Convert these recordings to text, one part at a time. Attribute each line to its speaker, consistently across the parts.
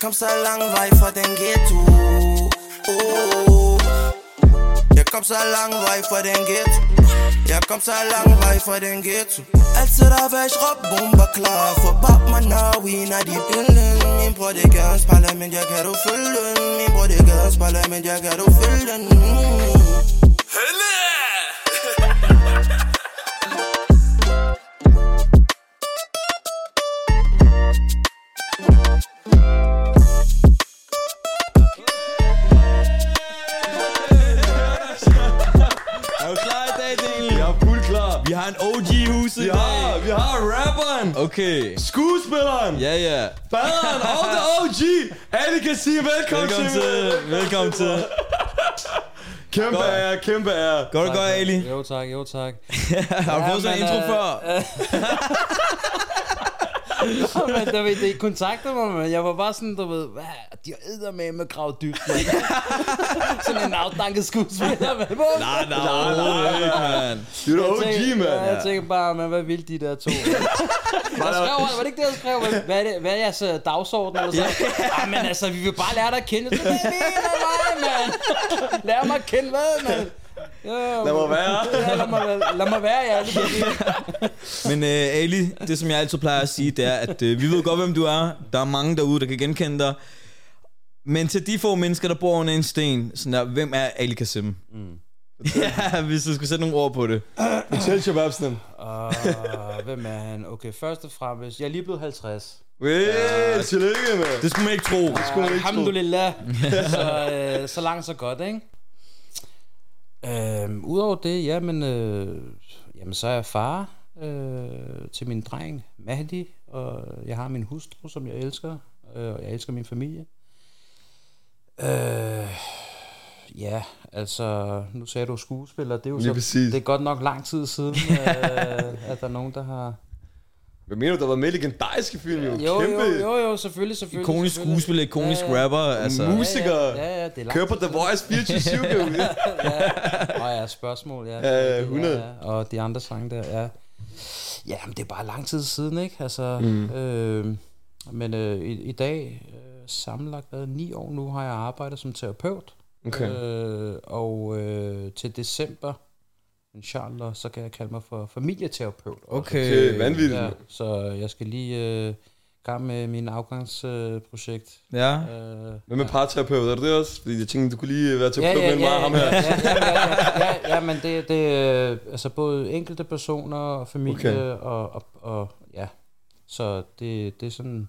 Speaker 1: kom så lang vej fra den ghetto oh. Jeg kom så lang vej fra den ghetto Jeg kom så lang vej fra den ghetto Altid der væk råb bomber klar For bab man now we na de billen Min bror det gadens parlament Jeg kan du følge den Min bror det gadens parlament Jeg kan du følge
Speaker 2: Okay.
Speaker 3: skuespilleren,
Speaker 2: Ja, ja.
Speaker 3: baderen og the OG. Alle kan sige velkommen,
Speaker 2: Velkommen til. Velkommen til.
Speaker 3: Kæmpe
Speaker 2: Godt.
Speaker 3: ære, kæmpe ære.
Speaker 2: Går det godt, Ali?
Speaker 4: Jo tak, jo tak.
Speaker 2: Har du fået sådan en intro
Speaker 4: øh,
Speaker 2: før?
Speaker 4: men du ved, det kontaktede mig, men jeg var bare sådan, du ved, hvad, de har æder med med grav dybt, man. sådan en afdanket skuespiller, man. Hvor-
Speaker 2: Nej, nej, overhovedet ikke, mand.
Speaker 3: Du er
Speaker 4: Jeg
Speaker 3: OG, mand.
Speaker 4: Jeg tænker bare, man, hvad vil de der to? Jeg skrev, var det ikke det, jeg skrev? Hvad, er, det, hvad er jeres øh, dagsorden eller sådan? Ja, men altså, vi vil bare lære dig at kende. Så, hvad mener mig, mand? Lær mig at kende hvad, mand? Ja,
Speaker 3: Lad mig være.
Speaker 4: Ja, lad mig, lad mig være, ja. Det
Speaker 2: Men uh, Ali, det som jeg altid plejer at sige, det er, at uh, vi ved godt, hvem du er. Der er mange derude, der kan genkende dig. Men til de få mennesker, der bor under en sten, sådan der, hvem er Ali Kasim? Mm. ja, hvis du skulle sætte nogle ord på det.
Speaker 3: Fortæl shababsen.
Speaker 4: Uh, hvem er han? Okay, først og fremmest, jeg er lige blevet 50.
Speaker 3: Wey, tillykke, mand.
Speaker 2: Det skulle man ikke tro. Det
Speaker 3: skulle man ikke tro.
Speaker 4: Alhamdulillah. så, øh, så langt, så godt, ikke? Øhm, Udover det, jamen, øh, jamen, så er jeg far øh, til min dreng, Mahdi, og jeg har min hustru, som jeg elsker, øh, og jeg elsker min familie. Øh, ja, altså, nu sagde du skuespiller, det er jo
Speaker 3: Lige
Speaker 4: så,
Speaker 3: præcis.
Speaker 4: det er godt nok lang tid siden, øh, at der er nogen, der har...
Speaker 3: Hvad mener du, der var med i legendariske film, jo?
Speaker 4: Jo,
Speaker 3: Kæmpe
Speaker 4: jo, jo, jo, selvfølgelig, selvfølgelig.
Speaker 2: Ikonisk
Speaker 4: selvfølgelig.
Speaker 2: skuespiller, ikonisk
Speaker 4: Ja, ja.
Speaker 2: rapper. Altså.
Speaker 3: musiker.
Speaker 4: Ja, ja, ja, det er
Speaker 3: Kører på The Voice 24 jo.
Speaker 4: Og ja, spørgsmål, ja.
Speaker 3: Ja, 100.
Speaker 4: Ja, ja. Og de andre sange der, ja. Ja, men det er bare lang tid siden, ikke? Altså, mm. øh, men øh, i, i dag, øh, sammenlagt været ni år nu, har jeg arbejdet som terapeut.
Speaker 3: Okay.
Speaker 4: Øh, og øh, til december, inshallah, så kan jeg kalde mig for familieterapeut.
Speaker 2: Okay.
Speaker 3: Okay, vanvittigt.
Speaker 4: Ja, så jeg skal lige øh, gang med min afgangsprojekt. Øh.
Speaker 2: Ja.
Speaker 4: øh,
Speaker 3: Hvad med parterapeut, er det det også? Fordi jeg tænkte, du kunne lige være
Speaker 4: Ja,
Speaker 3: terapeut
Speaker 4: ja,
Speaker 3: med mig
Speaker 4: ja,
Speaker 3: ham
Speaker 4: ja,
Speaker 3: her.
Speaker 4: ja, ja, ja, ja, ja, men det, det er altså både enkelte personer og familie
Speaker 3: Okay.
Speaker 4: og, og, og ja, så det, det er sådan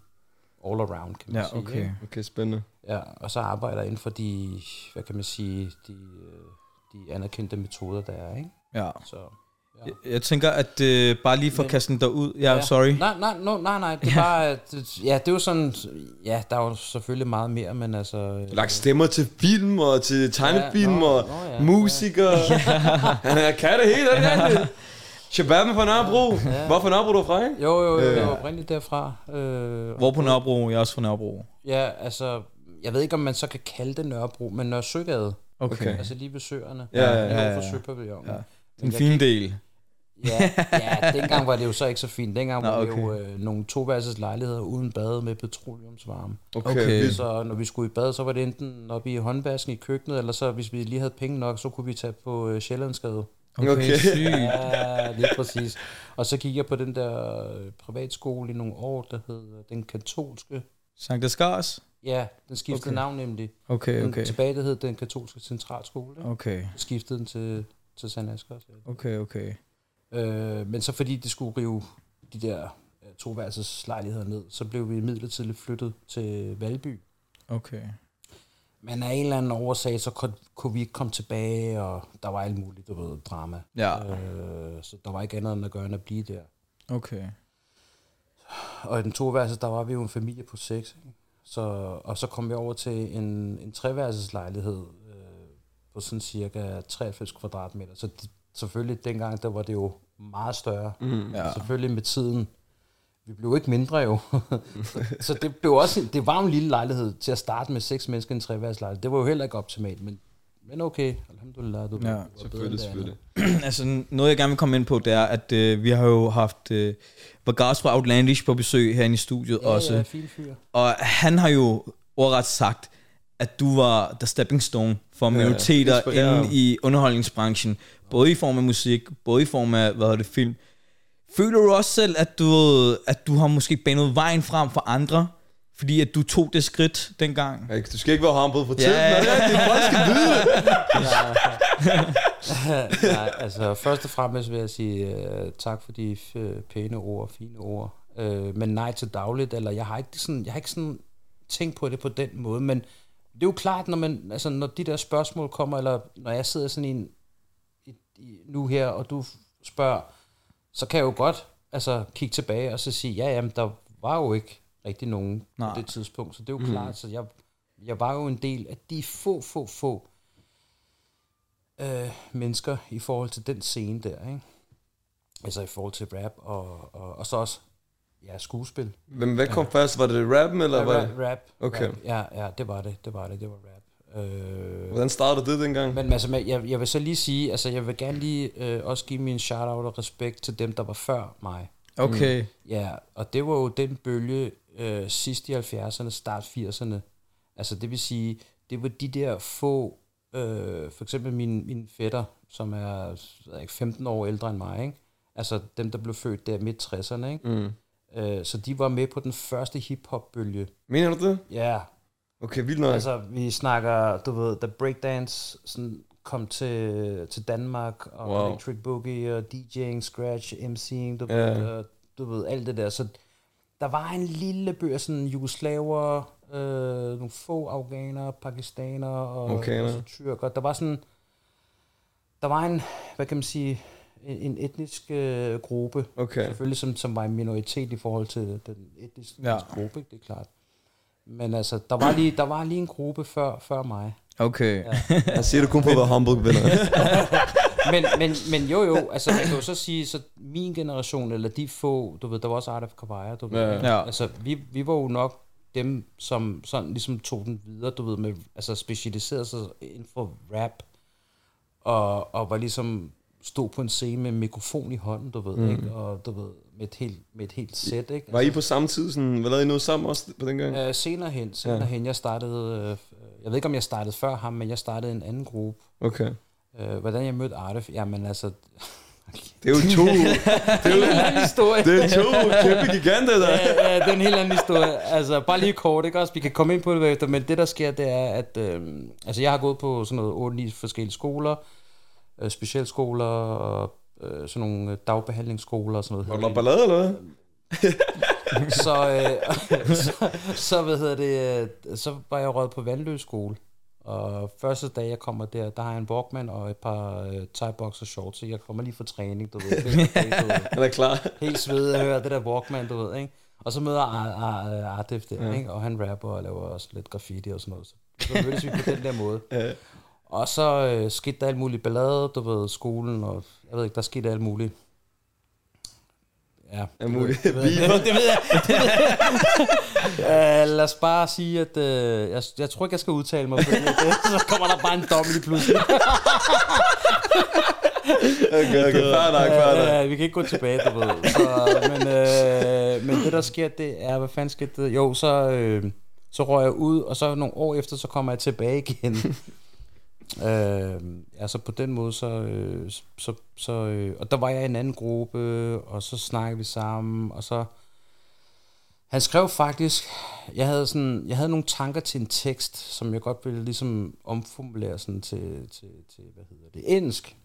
Speaker 4: all around, kan man
Speaker 2: Ja,
Speaker 4: sige.
Speaker 2: okay.
Speaker 4: ikke?
Speaker 3: Okay, spændende.
Speaker 4: Ja, og så arbejder jeg inden for de, hvad kan man sige, de, øh, de anerkendte metoder, der er, ikke?
Speaker 2: Ja.
Speaker 4: Så, ja.
Speaker 2: Jeg, jeg tænker, at øh, bare lige for at kaste den derud. Ja, ja. sorry.
Speaker 4: Nej, nej, no, nej, nej, det er bare, at- ja, det er jo sådan, ja, der er jo selvfølgelig meget mere, men altså... øh,
Speaker 3: Lagt stemmer til film og til tegnefilm
Speaker 4: nå,
Speaker 3: og
Speaker 4: ja,
Speaker 3: musikere. Han er kan det helt, er det rigtigt? Shababen fra Nørrebro. Hvor fra Nørrebro er du fra, ikke?
Speaker 4: Jo, jo, jo,
Speaker 3: Øh.
Speaker 4: jeg var oprindeligt derfra. Øh,
Speaker 2: Hvor på Nørrebro? Jeg er også fra Nørrebro.
Speaker 4: Ja, altså, jeg ved ikke, om man så kan kalde det Nørrebro, men Nørre Søgade.
Speaker 2: Okay.
Speaker 4: Altså lige ved søerne.
Speaker 3: Ja, ja,
Speaker 2: ja, ja.
Speaker 4: Søpavillonen.
Speaker 2: Ja.
Speaker 4: Ja.
Speaker 2: En fin del.
Speaker 4: Ja, ja, dengang var det jo så ikke så fint. Dengang
Speaker 2: Nå,
Speaker 4: var det
Speaker 2: okay.
Speaker 4: jo øh, nogle toværelses lejligheder uden bad med petroleumsvarme.
Speaker 3: Okay.
Speaker 2: Okay.
Speaker 4: Så når vi skulle i bad, så var det enten oppe i håndvasken i køkkenet, eller så hvis vi lige havde penge nok, så kunne vi tage på øh, Sjællandsgade.
Speaker 2: Okay,
Speaker 3: Okay.
Speaker 2: sygt.
Speaker 4: Ja, lige præcis. Og så gik jeg på den der øh, privatskole i nogle år, der hed øh, den katolske.
Speaker 2: Sankt Skars?
Speaker 4: Ja, den skiftede
Speaker 2: Okay.
Speaker 4: navn nemlig.
Speaker 2: Okay,
Speaker 4: Den
Speaker 2: okay.
Speaker 4: Tilbage det hed den katolske centralskole.
Speaker 2: Okay,
Speaker 4: Så skiftede den til, til San. Ja.
Speaker 2: okay, okay.
Speaker 4: Øh, men så fordi det skulle rive de der øh, toværelses lejligheder ned, så blev vi midlertidigt flyttet til Valby.
Speaker 2: Okay.
Speaker 4: Men af en eller anden årsag, så kunne, kunne vi ikke komme tilbage, og der var alt muligt, du ved, drama.
Speaker 2: Ja,
Speaker 4: Øh, så der var ikke andet end at gøre end at blive der.
Speaker 2: okay.
Speaker 4: Og i den toværelses, der var vi jo en familie på seks. Ikke? Så, og så kom vi over til en, en treværelses lejlighed øh, på sådan cirka 93 kvadratmeter. Så det, selvfølgelig dengang, der var det jo meget større.
Speaker 3: Mm.
Speaker 2: Ja.
Speaker 4: Selvfølgelig med tiden. Vi blev ikke mindre jo. så det blev også, det var en lille lejlighed til at starte med seks mennesker i en treværelseslejlighed. Det var jo heller ikke optimalt, men, men okay. Alhamdulillah, du
Speaker 2: Ja,
Speaker 4: var-
Speaker 3: Selvfølgelig, selvfølgelig.
Speaker 2: altså, noget jeg gerne vil komme ind på, det er, at øh, vi har jo haft øh, Vargas fra Outlandish på besøg herinde i studiet
Speaker 4: Ja,
Speaker 2: også.
Speaker 4: ja, fin fyr.
Speaker 2: Og han har jo ordret sagt, at du var the stepping stone for minoriteter
Speaker 3: inspireret.
Speaker 2: inde i underholdningsbranchen. Både i form af musik, både i form af, hvad hedder det, film. Føler du også selv, at du, at du har måske banet vejen frem for andre, fordi at du tog det skridt dengang?
Speaker 3: Du skal ikke være humble for tiden.
Speaker 2: Ja, ja.
Speaker 3: Ja, ja. Folk skal vide det.
Speaker 4: Nej, altså først og fremmest vil jeg sige uh, tak for de f- pæne ord, fine ord. Uh, men nej til dagligt, eller jeg har ikke sådan, jeg har ikke sådan tænkt på det på den måde, men det er jo klart, når, man, altså, når de der spørgsmål kommer, eller når jeg sidder sådan i en, i, i, nu her, og du spørger, så kan jeg jo godt altså, kigge tilbage og så sige, ja, jamen, der var jo ikke rigtig nogen
Speaker 2: Nej.
Speaker 4: på det tidspunkt, så det er jo mm. klart, så jeg, jeg var jo en del af de få, få, få øh, mennesker i forhold til den scene der, ikke? Altså i forhold til rap, og, og, og så også, ja, skuespil.
Speaker 3: Men hvad kom først? Var det rappen, eller
Speaker 4: Ja,
Speaker 3: hvad?
Speaker 4: rap, rap,
Speaker 3: Okay.
Speaker 4: rap. Ja, ja, det var det, det var det, det var rap. Øh,
Speaker 3: Hvordan startede det dengang?
Speaker 4: men altså, jeg, jeg vil så lige sige, altså jeg vil gerne lige øh, også give min shout-out og respekt til dem, der var før mig.
Speaker 2: Okay.
Speaker 4: Ja, og det var jo den bølge øh, sidst i 70'erne, start 80'erne. Altså det vil sige, det var de der få, øh, for eksempel min, min fætter, som er jeg ved ikke, 15 år ældre end mig, ikke? altså dem, der blev født der midt 60'erne, ikke?
Speaker 3: Mm.
Speaker 4: Øh, så de var med på den første hip-hop-bølge.
Speaker 3: Mener du det?
Speaker 4: Ja,
Speaker 3: Okay, vildt nok.
Speaker 4: altså vi snakker, du ved, da breakdance sådan kom til, til Danmark, og
Speaker 3: Wow.
Speaker 4: Electric Boogie, og DJ'ing, Scratch, MC'ing, du,
Speaker 3: Ja.
Speaker 4: ved, og, du ved, alt det der. Så der var en lille bøger, sådan jugoslaver, øh, nogle få afghanere, pakistanere og,
Speaker 3: Okay,
Speaker 4: og tyrker. Der var sådan, der var en, hvad kan man sige, en, etnisk øh, gruppe,
Speaker 3: Okay.
Speaker 4: selvfølgelig som, som var en minoritet i forhold til den etniske
Speaker 2: Ja.
Speaker 4: gruppe, det er klart. Men altså, der var lige, der var lige en gruppe før, før mig.
Speaker 2: Okay. Ja.
Speaker 3: Han siger det kun at være humble, venner.
Speaker 4: Men, men, men jo jo, altså man kan jo så sige, så min generation, eller de få, du ved, der var også Art of Kabaya, du ved,
Speaker 3: Ja.
Speaker 2: Ja.
Speaker 4: altså vi, vi var jo nok dem, som sådan ligesom tog den videre, du ved, med, altså specialiserede sig inden for rap, og, og var ligesom stod på en scene med en mikrofon i hånden, du ved, mm. ikke? Og du ved, med et helt, med et helt sæt, ikke?
Speaker 3: Var I på samme tid? Sådan, hvad lavede I noget sammen også på den gang?
Speaker 4: Øh, senere hen, senere
Speaker 3: Ja.
Speaker 4: hen, jeg startede, øh, jeg ved ikke om jeg startede før ham, men jeg startede en anden gruppe.
Speaker 3: Okay.
Speaker 4: Øh, hvordan jeg mødte Artef, jamen altså,
Speaker 3: Det er jo to,
Speaker 4: det er jo en anden historie.
Speaker 3: det er to kæmpe giganter, der.
Speaker 4: ja, ja, det er en helt anden historie. Altså, bare lige kort, ikke også? Vi kan komme ind på det bagefter, men det, der sker, det er, at... Øh, altså, jeg har gået på sådan noget 8-9 forskellige skoler, øh, specialskoler, og øh, sådan nogle øh, dagbehandlingsskoler og sådan noget.
Speaker 3: Var der ballade, eller hvad?
Speaker 4: så, øh, så, så, hvad hedder det, øh, så var jeg røget på Vandløs skole. Og første dag, jeg kommer der, der har jeg en Walkman og et par øh, thai boxer shorts, så jeg kommer lige fra træning, du ved.
Speaker 3: Han er klar.
Speaker 4: helt svedet at høre det der Walkman, du ved, ikke? Og så møder Ar- Ar- Artif der,
Speaker 3: Ja.
Speaker 4: ikke? Og han rapper og laver også lidt graffiti og sådan noget. Så, så mødtes vi på den der måde.
Speaker 3: Ja.
Speaker 4: Og så øh, skete der alt muligt ballade, du ved, skolen, og jeg ved ikke, der skete alt muligt. Ja,
Speaker 3: Er muligt.
Speaker 4: det ved, det, ved, det ved jeg. Det ved jeg. uh, lad os bare sige, at uh, jeg, jeg tror ikke, jeg skal udtale mig på det. Så kommer der bare en dom lige pludselig.
Speaker 3: Okay, okay, fair nok, fair nok.
Speaker 4: Ja, vi kan ikke gå tilbage, du ved. Så, men, øh, men det, der sker, det er, hvad fanden skete det? Jo, så, øh, så røg jeg ud, og så nogle år efter, så kommer jeg tilbage igen øh, altså på den måde, så, øh, så, så øh, og der var jeg i en anden gruppe, og så snakkede vi sammen, og så, han skrev faktisk, jeg havde, sådan, jeg havde nogle tanker til en tekst, som jeg godt ville ligesom omformulere sådan til, til, til hvad hedder det, engelsk.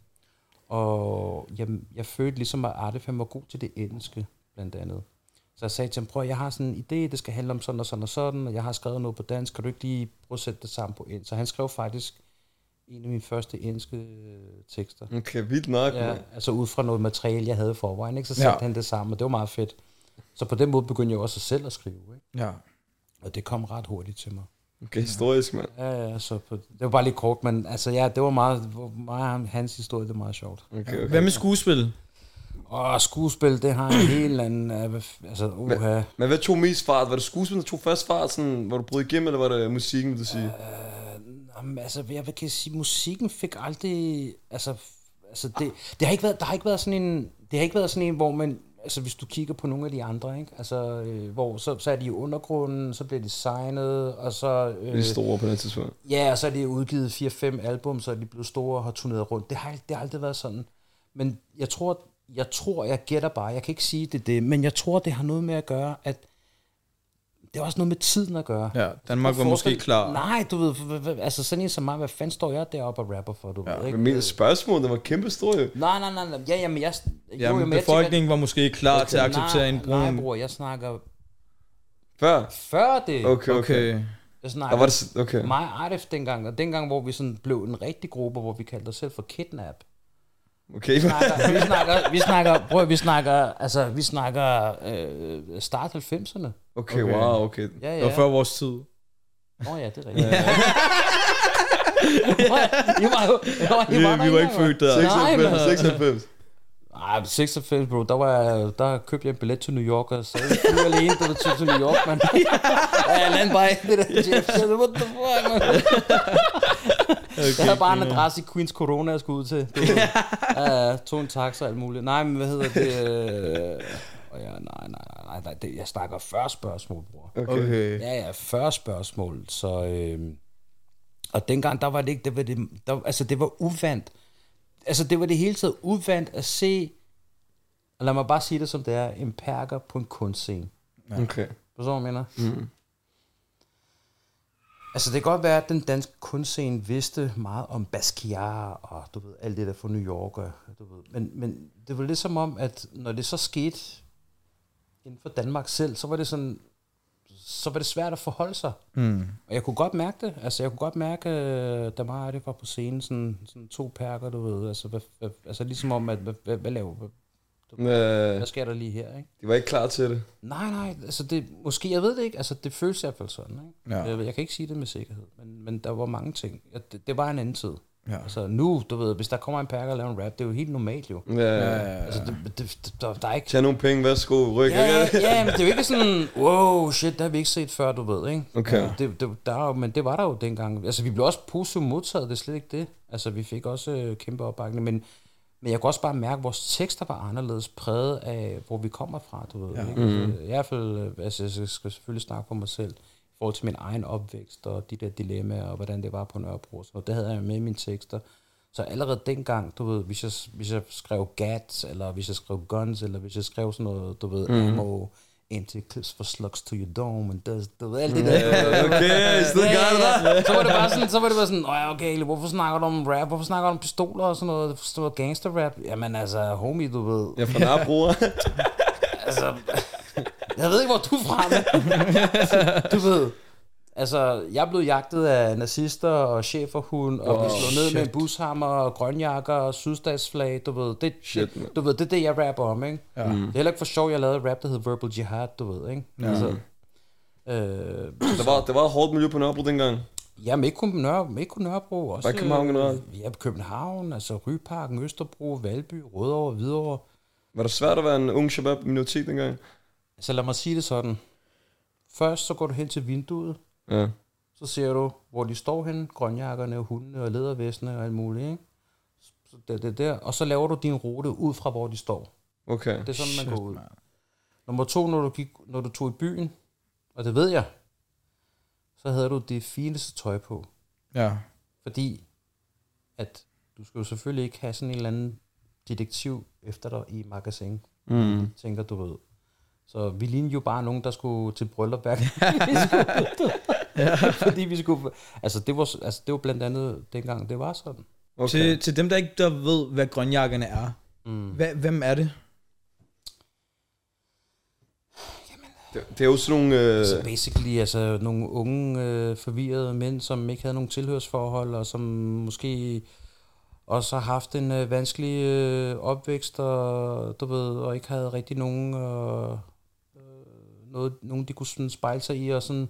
Speaker 4: Og jeg, jeg følte ligesom, at Artefam var god til det engelske, blandt andet. Så jeg sagde til ham, prøv, jeg har sådan en idé, det skal handle om sådan og sådan og sådan, og jeg har skrevet noget på dansk, kan du ikke lige prøve at sætte det sammen på engelsk? Så han skrev faktisk en af mine første engelske øh, tekster.
Speaker 3: Okay, vildt nok,
Speaker 4: Ja,
Speaker 3: ja.
Speaker 4: altså ud fra noget materiale, jeg havde forvejen, ikke? så satte
Speaker 2: Ja.
Speaker 4: han det sammen, og det var meget fedt. Så på den måde begyndte jeg også selv at skrive, ikke?
Speaker 2: ja.
Speaker 4: og det kom ret hurtigt til mig.
Speaker 3: Okay, historisk, mand.
Speaker 4: Ja, ja, så på, det var bare lige kort, men altså ja, det var meget, meget hans historie, det var meget sjovt.
Speaker 3: Okay, okay.
Speaker 2: Hvad med skuespil?
Speaker 4: Og skuespil, det har en helt anden... Altså, uha.
Speaker 3: Men hvad tog mest fart? Var det skuespil, der tog først fart, sådan, hvor du brød igennem, eller var det musikken, vil du sige?
Speaker 4: Øh, jamen, altså, jeg kan sige, musikken fik aldrig... Altså, altså det, det har ikke været, der har ikke været sådan en... Det har ikke været sådan en, hvor man altså hvis du kigger på nogle af de andre, ikke? Altså, øh, hvor så, så er de i undergrunden, så bliver de signet, og så... Øh,
Speaker 3: De store på det tidspunkt.
Speaker 4: Ja, og så er de udgivet 4-5 album, så er de blevet store og har turneret rundt. Det har, det har aldrig været sådan. Men jeg tror, jeg tror, jeg gætter bare, jeg kan ikke sige det, det, men jeg tror, det har noget med at gøre, at det har også noget med tiden at gøre.
Speaker 2: Ja, Danmark var måske klar.
Speaker 4: Nej, du ved, altså sådan en som mig, hvad fanden står jeg deroppe og rapper for, du ja, ved, ikke?
Speaker 3: Men mit spørgsmål, det var kæmpe stor jo.
Speaker 4: Nej, nej, nej, nej, ja, jamen, jeg...
Speaker 2: Ja, men
Speaker 4: jeg tænker-
Speaker 2: befolkningen var måske ikke klar til at
Speaker 4: Nej,
Speaker 2: acceptere en
Speaker 4: Nej,
Speaker 2: brun...
Speaker 4: bror, jeg snakker
Speaker 3: Før?
Speaker 4: før det.
Speaker 3: Okay, okay.
Speaker 2: Okay.
Speaker 4: Jeg snakker
Speaker 3: var det, okay.
Speaker 4: mig og Arif dengang, og dengang, hvor vi sådan blev en rigtig gruppe, hvor vi kaldte os selv for Kidnap.
Speaker 3: Okay.
Speaker 4: Vi snakker, vi snakker, vi snakker, bror, vi snakker, altså, vi snakker øh, start 90'erne.
Speaker 3: Okay,
Speaker 2: Okay.
Speaker 3: wow, okay.
Speaker 4: Ja, ja.
Speaker 2: Det var før vores tid.
Speaker 4: Nå ja, det er rigtigt. Bror, I var jo, I var, I
Speaker 2: Vi,
Speaker 4: var der
Speaker 2: vi var ikke født der.
Speaker 4: Nej,
Speaker 3: 96,
Speaker 4: men-
Speaker 3: 96.
Speaker 4: Ej, 96, bro, der, var jeg, der købte jeg en billet til New York, og så flyv alene, da du tog til New York, mand. ja, jeg landede bare i det der Jeff. Jeg sagde, What the fuck, man? Jeg havde bare en adresse i Queens Corona, jeg skulle ud til. Ja, tog en taxa og alt muligt. Nej, men hvad hedder det? Øh... Og ja, nej, nej, nej, nej, det, jeg snakker 40 spørgsmål, bror.
Speaker 2: Okay.
Speaker 4: Ja, ja, 40 spørgsmål, så... Øh... Og dengang, der var det ikke, det var det, der, altså det var uvandt. Altså det var det hele taget uvandt at se, og lad mig bare sige det som det er, en perker på en kunstscene.
Speaker 3: Okay.
Speaker 4: Forstår du, hvad jeg mener? Mm. Altså, det kan godt være, at den danske kunstscene vidste meget om Basquiat og du ved, alt det der fra New York. Og, du ved. Men, men det var lidt som om, at når det så skete inden for Danmark selv, så var det sådan, så var det svært at forholde sig.
Speaker 2: Mm.
Speaker 4: Og jeg kunne godt mærke det. Altså, jeg kunne godt mærke, øh, da mig det var på scenen, sådan, sådan to perker, du ved. Altså, hvad, hvad, altså ligesom om, at hvad, hvad, hvad laver hvad,
Speaker 3: Øh,
Speaker 4: hvad sker der lige her, ikke?
Speaker 3: de var ikke klar til det.
Speaker 4: Nej, nej, altså det, måske, jeg ved det ikke, altså det føles i hvert fald sådan, ikke?
Speaker 2: Ja.
Speaker 4: Jeg, jeg kan ikke sige det med sikkerhed, men, men der var mange ting. Det, det var en anden tid.
Speaker 2: Ja.
Speaker 4: Altså nu, du ved, hvis der kommer en perker og laver en rap, det er jo helt normalt jo.
Speaker 3: Ja, ja.
Speaker 4: Altså, det, det, det, der, der er ikke...
Speaker 3: Tag nogle penge, værsgo, ryg.
Speaker 4: Ja, ja, men det er jo ikke sådan, wow, shit, det har vi ikke set før, du ved, ikke?
Speaker 3: Okay.
Speaker 4: Ja, Det, det, der, er men det var der jo dengang. Altså, vi blev også positivt modtaget, det er slet ikke det. Altså, vi fik også øh, kæmpe opbakning, men, men jeg kunne også bare mærke, at vores tekster var anderledes præget af, hvor vi kommer fra, du ved. Ja. Ikke? Altså, I hvert fald, øh, altså, jeg skal selvfølgelig snakke for mig selv, forhold til min egen opvækst, og de der dilemmaer, og hvordan det var på Nørrebro. Så det havde jeg med i mine tekster. Så allerede dengang, du ved, hvis jeg, hvis jeg skrev gats, eller hvis jeg skrev guns, eller hvis jeg skrev sådan noget, du ved, mm. ammo, into clips for slugs to your dome, and does, du ved, alt det der.
Speaker 3: Okay, i stedet
Speaker 4: Ja,
Speaker 3: gør det.
Speaker 4: Så var det bare sådan, så var det bare sådan, Åh, ja, okay, hvorfor snakker du om rap? Hvorfor snakker du om pistoler og sådan noget, sådan noget gangster rap? Jamen altså, homie, du ved.
Speaker 3: Jeg er fra Nørrebro.
Speaker 4: Altså, jeg ved ikke, hvor du er fra, men du ved. Altså, jeg blev jagtet af nazister og cheferhund, og blev
Speaker 3: Oh,
Speaker 4: slået ned
Speaker 3: shit.
Speaker 4: med en bushammer og grønjakker og sydstatsflag, du ved. Det,
Speaker 3: Shit, man.
Speaker 4: du ved, det er det, jeg rapper om, ikke?
Speaker 2: Ja.
Speaker 4: Det er heller ikke for sjov, jeg lavede rap, der hed Verbal Jihad, du ved, ikke? Ja. Altså, øh,
Speaker 3: Det var, det var et hårdt miljø på Nørrebro dengang.
Speaker 4: Jamen ikke kun, Nørre, ikke kun Nørrebro, også
Speaker 3: Bare København generelt?
Speaker 4: øh, Ja, København, altså Ryparken, Østerbro, Valby, Rødovre, Hvidovre.
Speaker 3: Var det svært at være en ung shabab minoritet dengang?
Speaker 4: Så lad mig sige det sådan. Først så går du hen til vinduet,
Speaker 3: Ja.
Speaker 4: så ser du, hvor de står hen, grønjakkerne, hundene og ledervestene og alt muligt, ikke? Så det, det der. Og så laver du din rute ud fra, hvor de står.
Speaker 3: Okay.
Speaker 4: Det er sådan, man går ud. Nummer to, når du, gik, når du tog i byen, og det ved jeg, så havde du det fineste tøj på.
Speaker 2: Ja.
Speaker 4: Fordi at du skal jo selvfølgelig ikke have sådan en eller anden detektiv efter dig i magasin,
Speaker 3: Mm.
Speaker 4: tænker du ved. Så vi lignede jo bare nogen, der skulle til bryllup hver skulle, Fordi vi skulle... Altså det, var, altså, det var blandt andet dengang, det var sådan.
Speaker 3: Okay.
Speaker 2: Til, til dem, der ikke der ved, hvad grønjakkerne er.
Speaker 4: Mm.
Speaker 2: Hva, hvem er det?
Speaker 3: Det, det er jo sådan nogle... Øh,
Speaker 4: Så basically altså nogle unge, øh, forvirrede mænd, som ikke havde nogen tilhørsforhold, og som måske også har haft en øh, vanskelig øh, opvækst, og, du ved, og ikke havde rigtig nogen, øh, noget, nogen de kunne sådan spejle sig i, og sådan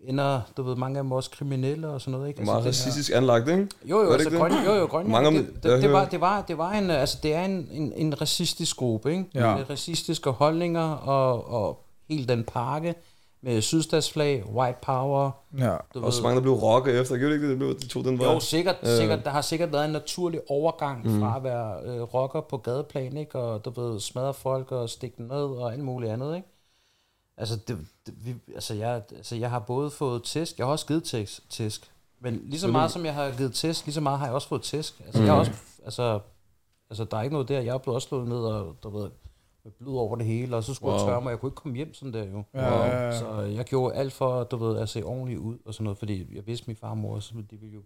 Speaker 4: ender, du ved, mange af dem også kriminelle og sådan noget, ikke?
Speaker 3: meget
Speaker 4: det,
Speaker 3: racistisk anlagt, ikke?
Speaker 4: jo, jo, altså,
Speaker 3: det?
Speaker 4: grøn, jo, jo, grøn,
Speaker 3: Mange
Speaker 4: det, det, det, var, det, var, det var en, altså, det er en, en, en racistisk gruppe, ikke?
Speaker 2: Ja.
Speaker 4: Med racistiske holdninger og, og hele den pakke. med sydstatsflag, white power.
Speaker 2: Ja.
Speaker 4: Du
Speaker 3: Og så mange, der blev rocket efter. Gjorde det ikke det, det blev, de tog den vej?
Speaker 4: Jo, sikkert, øh. sikkert. Der har sikkert været en naturlig overgang mm. fra at være øh, rocker på gadeplan, ikke? Og du ved, smadre folk og stikke dem ned og alt muligt andet, ikke? Altså, det, det, vi, altså, jeg, altså, jeg har både fået tæsk, jeg har også givet tæsk, tæsk. Men lige så meget som jeg har givet tæsk, lige så meget har jeg også fået tæsk. Altså, mm. jeg har også, altså, altså, der er ikke noget der. Jeg er blevet også slået ned og, du ved, med blod over det hele, og så skulle wow. jeg tørre mig. Jeg kunne ikke komme hjem sådan der, jo.
Speaker 2: Ja, ja, ja.
Speaker 4: Så jeg gjorde alt for, du ved, at se ordentligt ud og sådan noget, fordi jeg vidste, min far og mor, så de ville jo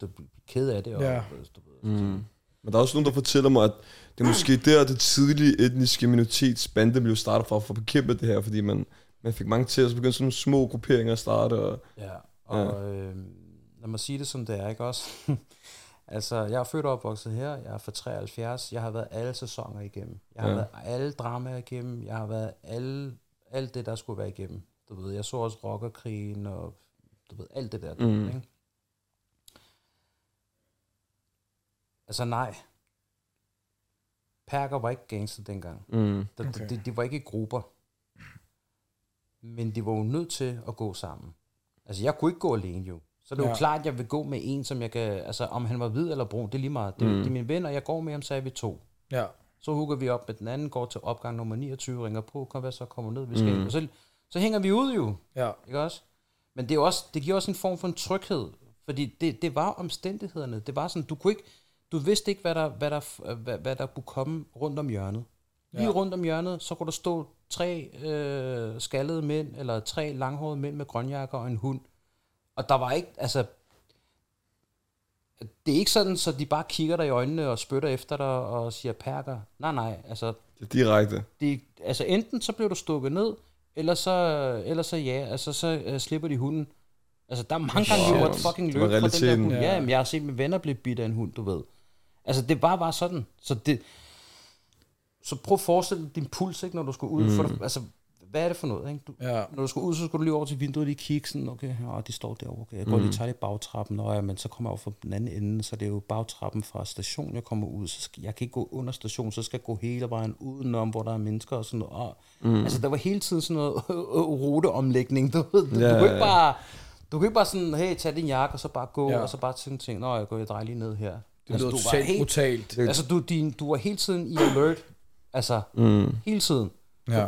Speaker 4: de ville blive ked af det. Og,
Speaker 2: Ja.
Speaker 4: du ved,
Speaker 3: Mm. Men der er også nogen, der fortæller mig, at det er måske der, det tidlige etniske minoritetsbande blev startet fra, for at bekæmpe det her, fordi man, man fik mange til, og så begyndte sådan nogle små grupperinger at starte. Og,
Speaker 4: Ja, og ja. Øh, lad mig sige det som det er, ikke også? altså, jeg er født og opvokset her, jeg er fra 73, jeg har været alle sæsoner igennem. Jeg har
Speaker 3: Ja.
Speaker 4: været alle dramaer igennem, jeg har været alle, alt det, der skulle være igennem. Du ved, jeg så også rockerkrigen og du ved, alt det der.
Speaker 3: Mm.
Speaker 4: ikke? Altså nej. Perker var ikke gangster dengang.
Speaker 3: mm.
Speaker 4: De,
Speaker 2: Okay.
Speaker 4: de, de var ikke i grupper. Men de var jo nødt til at gå sammen. Altså, jeg kunne ikke gå alene jo. Så det er jo
Speaker 2: Ja.
Speaker 4: klart, at jeg vil gå med en, som jeg kan... Altså, om han var hvid eller brun, det er lige meget. Det,
Speaker 3: Mm.
Speaker 4: det er min ven, og jeg går med ham, så er vi to.
Speaker 2: Ja.
Speaker 4: Så hugger vi op med den anden, går til opgang nummer 29, ringer på, kom hvad så, kommer ned, vi skal
Speaker 3: Mm.
Speaker 4: mm. Og så, så hænger vi ud jo,
Speaker 2: Ja.
Speaker 4: ikke også? Men det, er også, det giver også en form for en tryghed, fordi det, det var omstændighederne. Det var sådan, du kunne ikke, du vidste ikke, hvad der, hvad der, hvad, hvad der kunne komme rundt om hjørnet. Lige
Speaker 2: Ja.
Speaker 4: rundt om hjørnet, så kunne der stå tre øh, skaldede mænd, eller tre langhårede mænd med grønjakker og en hund. Og der var ikke, altså, det er ikke sådan, så de bare kigger dig i øjnene og spytter efter dig og siger perker. Nej, nej, altså,
Speaker 3: Det er direkte.
Speaker 4: de, altså enten så bliver du stukket ned, eller så, eller så ja, altså så uh, slipper de hunden. Altså der er mange gange, vi måtte fucking løbe fra den der hund.
Speaker 2: Ja.
Speaker 4: Ja, men jeg har set mine venner blive bidt af en hund, du ved. Altså det var bare sådan. Så det, så prøv at forestille dig din puls, ikke, når du skal ud. Mm. For, du- altså, hvad er det for noget? Ikke? Du,
Speaker 2: Ja.
Speaker 4: når du skal ud, så skal du lige over til vinduet og lige kigge sådan, okay, ja, de står derovre, okay, jeg går mm. lige tager lige bagtrappen, og ja, men så kommer jeg over fra den anden ende, så det er jo bagtrappen fra station, jeg kommer ud, så skal, jeg kan ikke gå under station, så skal jeg gå hele vejen udenom, hvor der er mennesker og sådan noget. Og, mm. Altså, der var hele tiden sådan noget ruteomlægning, du ved, du,
Speaker 3: Ja,
Speaker 4: du kunne ikke bare, du kan ikke bare sådan, hey, tag din jakke, og så bare gå,
Speaker 2: Ja.
Speaker 4: og så bare tænke, tænke, nå, jeg går, jeg drejer lige ned her.
Speaker 2: Det lyder
Speaker 4: du var
Speaker 2: totalt
Speaker 4: helt,
Speaker 2: brutalt.
Speaker 4: altså, du, din, du var hele tiden i alert, altså,
Speaker 3: Mm.
Speaker 4: hele tiden.
Speaker 2: Ja.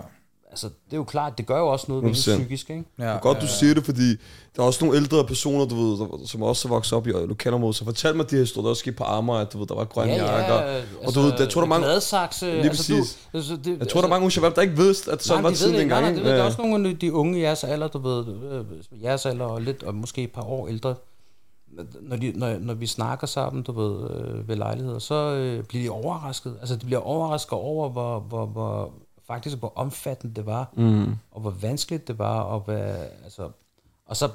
Speaker 4: Altså, det er jo klart, det gør jo også noget ved en
Speaker 3: 100%.
Speaker 4: psykisk, ikke?
Speaker 2: Ja.
Speaker 3: Det er godt, du siger det, fordi der er også nogle ældre personer, du ved, der, som også er vokset op i lokalområdet, så fortæl mig de her historier, der også skete på Amager, at du ved, der var grønne
Speaker 4: ja,
Speaker 3: jakker.
Speaker 4: ja, altså,
Speaker 3: og du ved, jeg tror, der er mange,
Speaker 4: Gladsaxe,
Speaker 3: Lige
Speaker 4: altså, du,
Speaker 3: præcis.
Speaker 4: altså, det,
Speaker 3: jeg tror, der er mange Ushabab, der ikke vidste, at sådan
Speaker 4: nej,
Speaker 3: var tiden
Speaker 4: det. Nej,
Speaker 3: dengang.
Speaker 4: nej, det ved,
Speaker 3: ikke?
Speaker 4: der er også nogle af de unge i jeres alder, du ved, øh, jeres alder og lidt, og måske et par år ældre, når, de, når, når vi snakker sammen, du ved, øh, ved lejligheder, så øh, bliver de overrasket. Altså, de bliver overrasket over, hvor, hvor, hvor faktisk, hvor omfattende det var,
Speaker 3: Mm.
Speaker 4: og hvor vanskeligt det var, og hvad, altså, og så,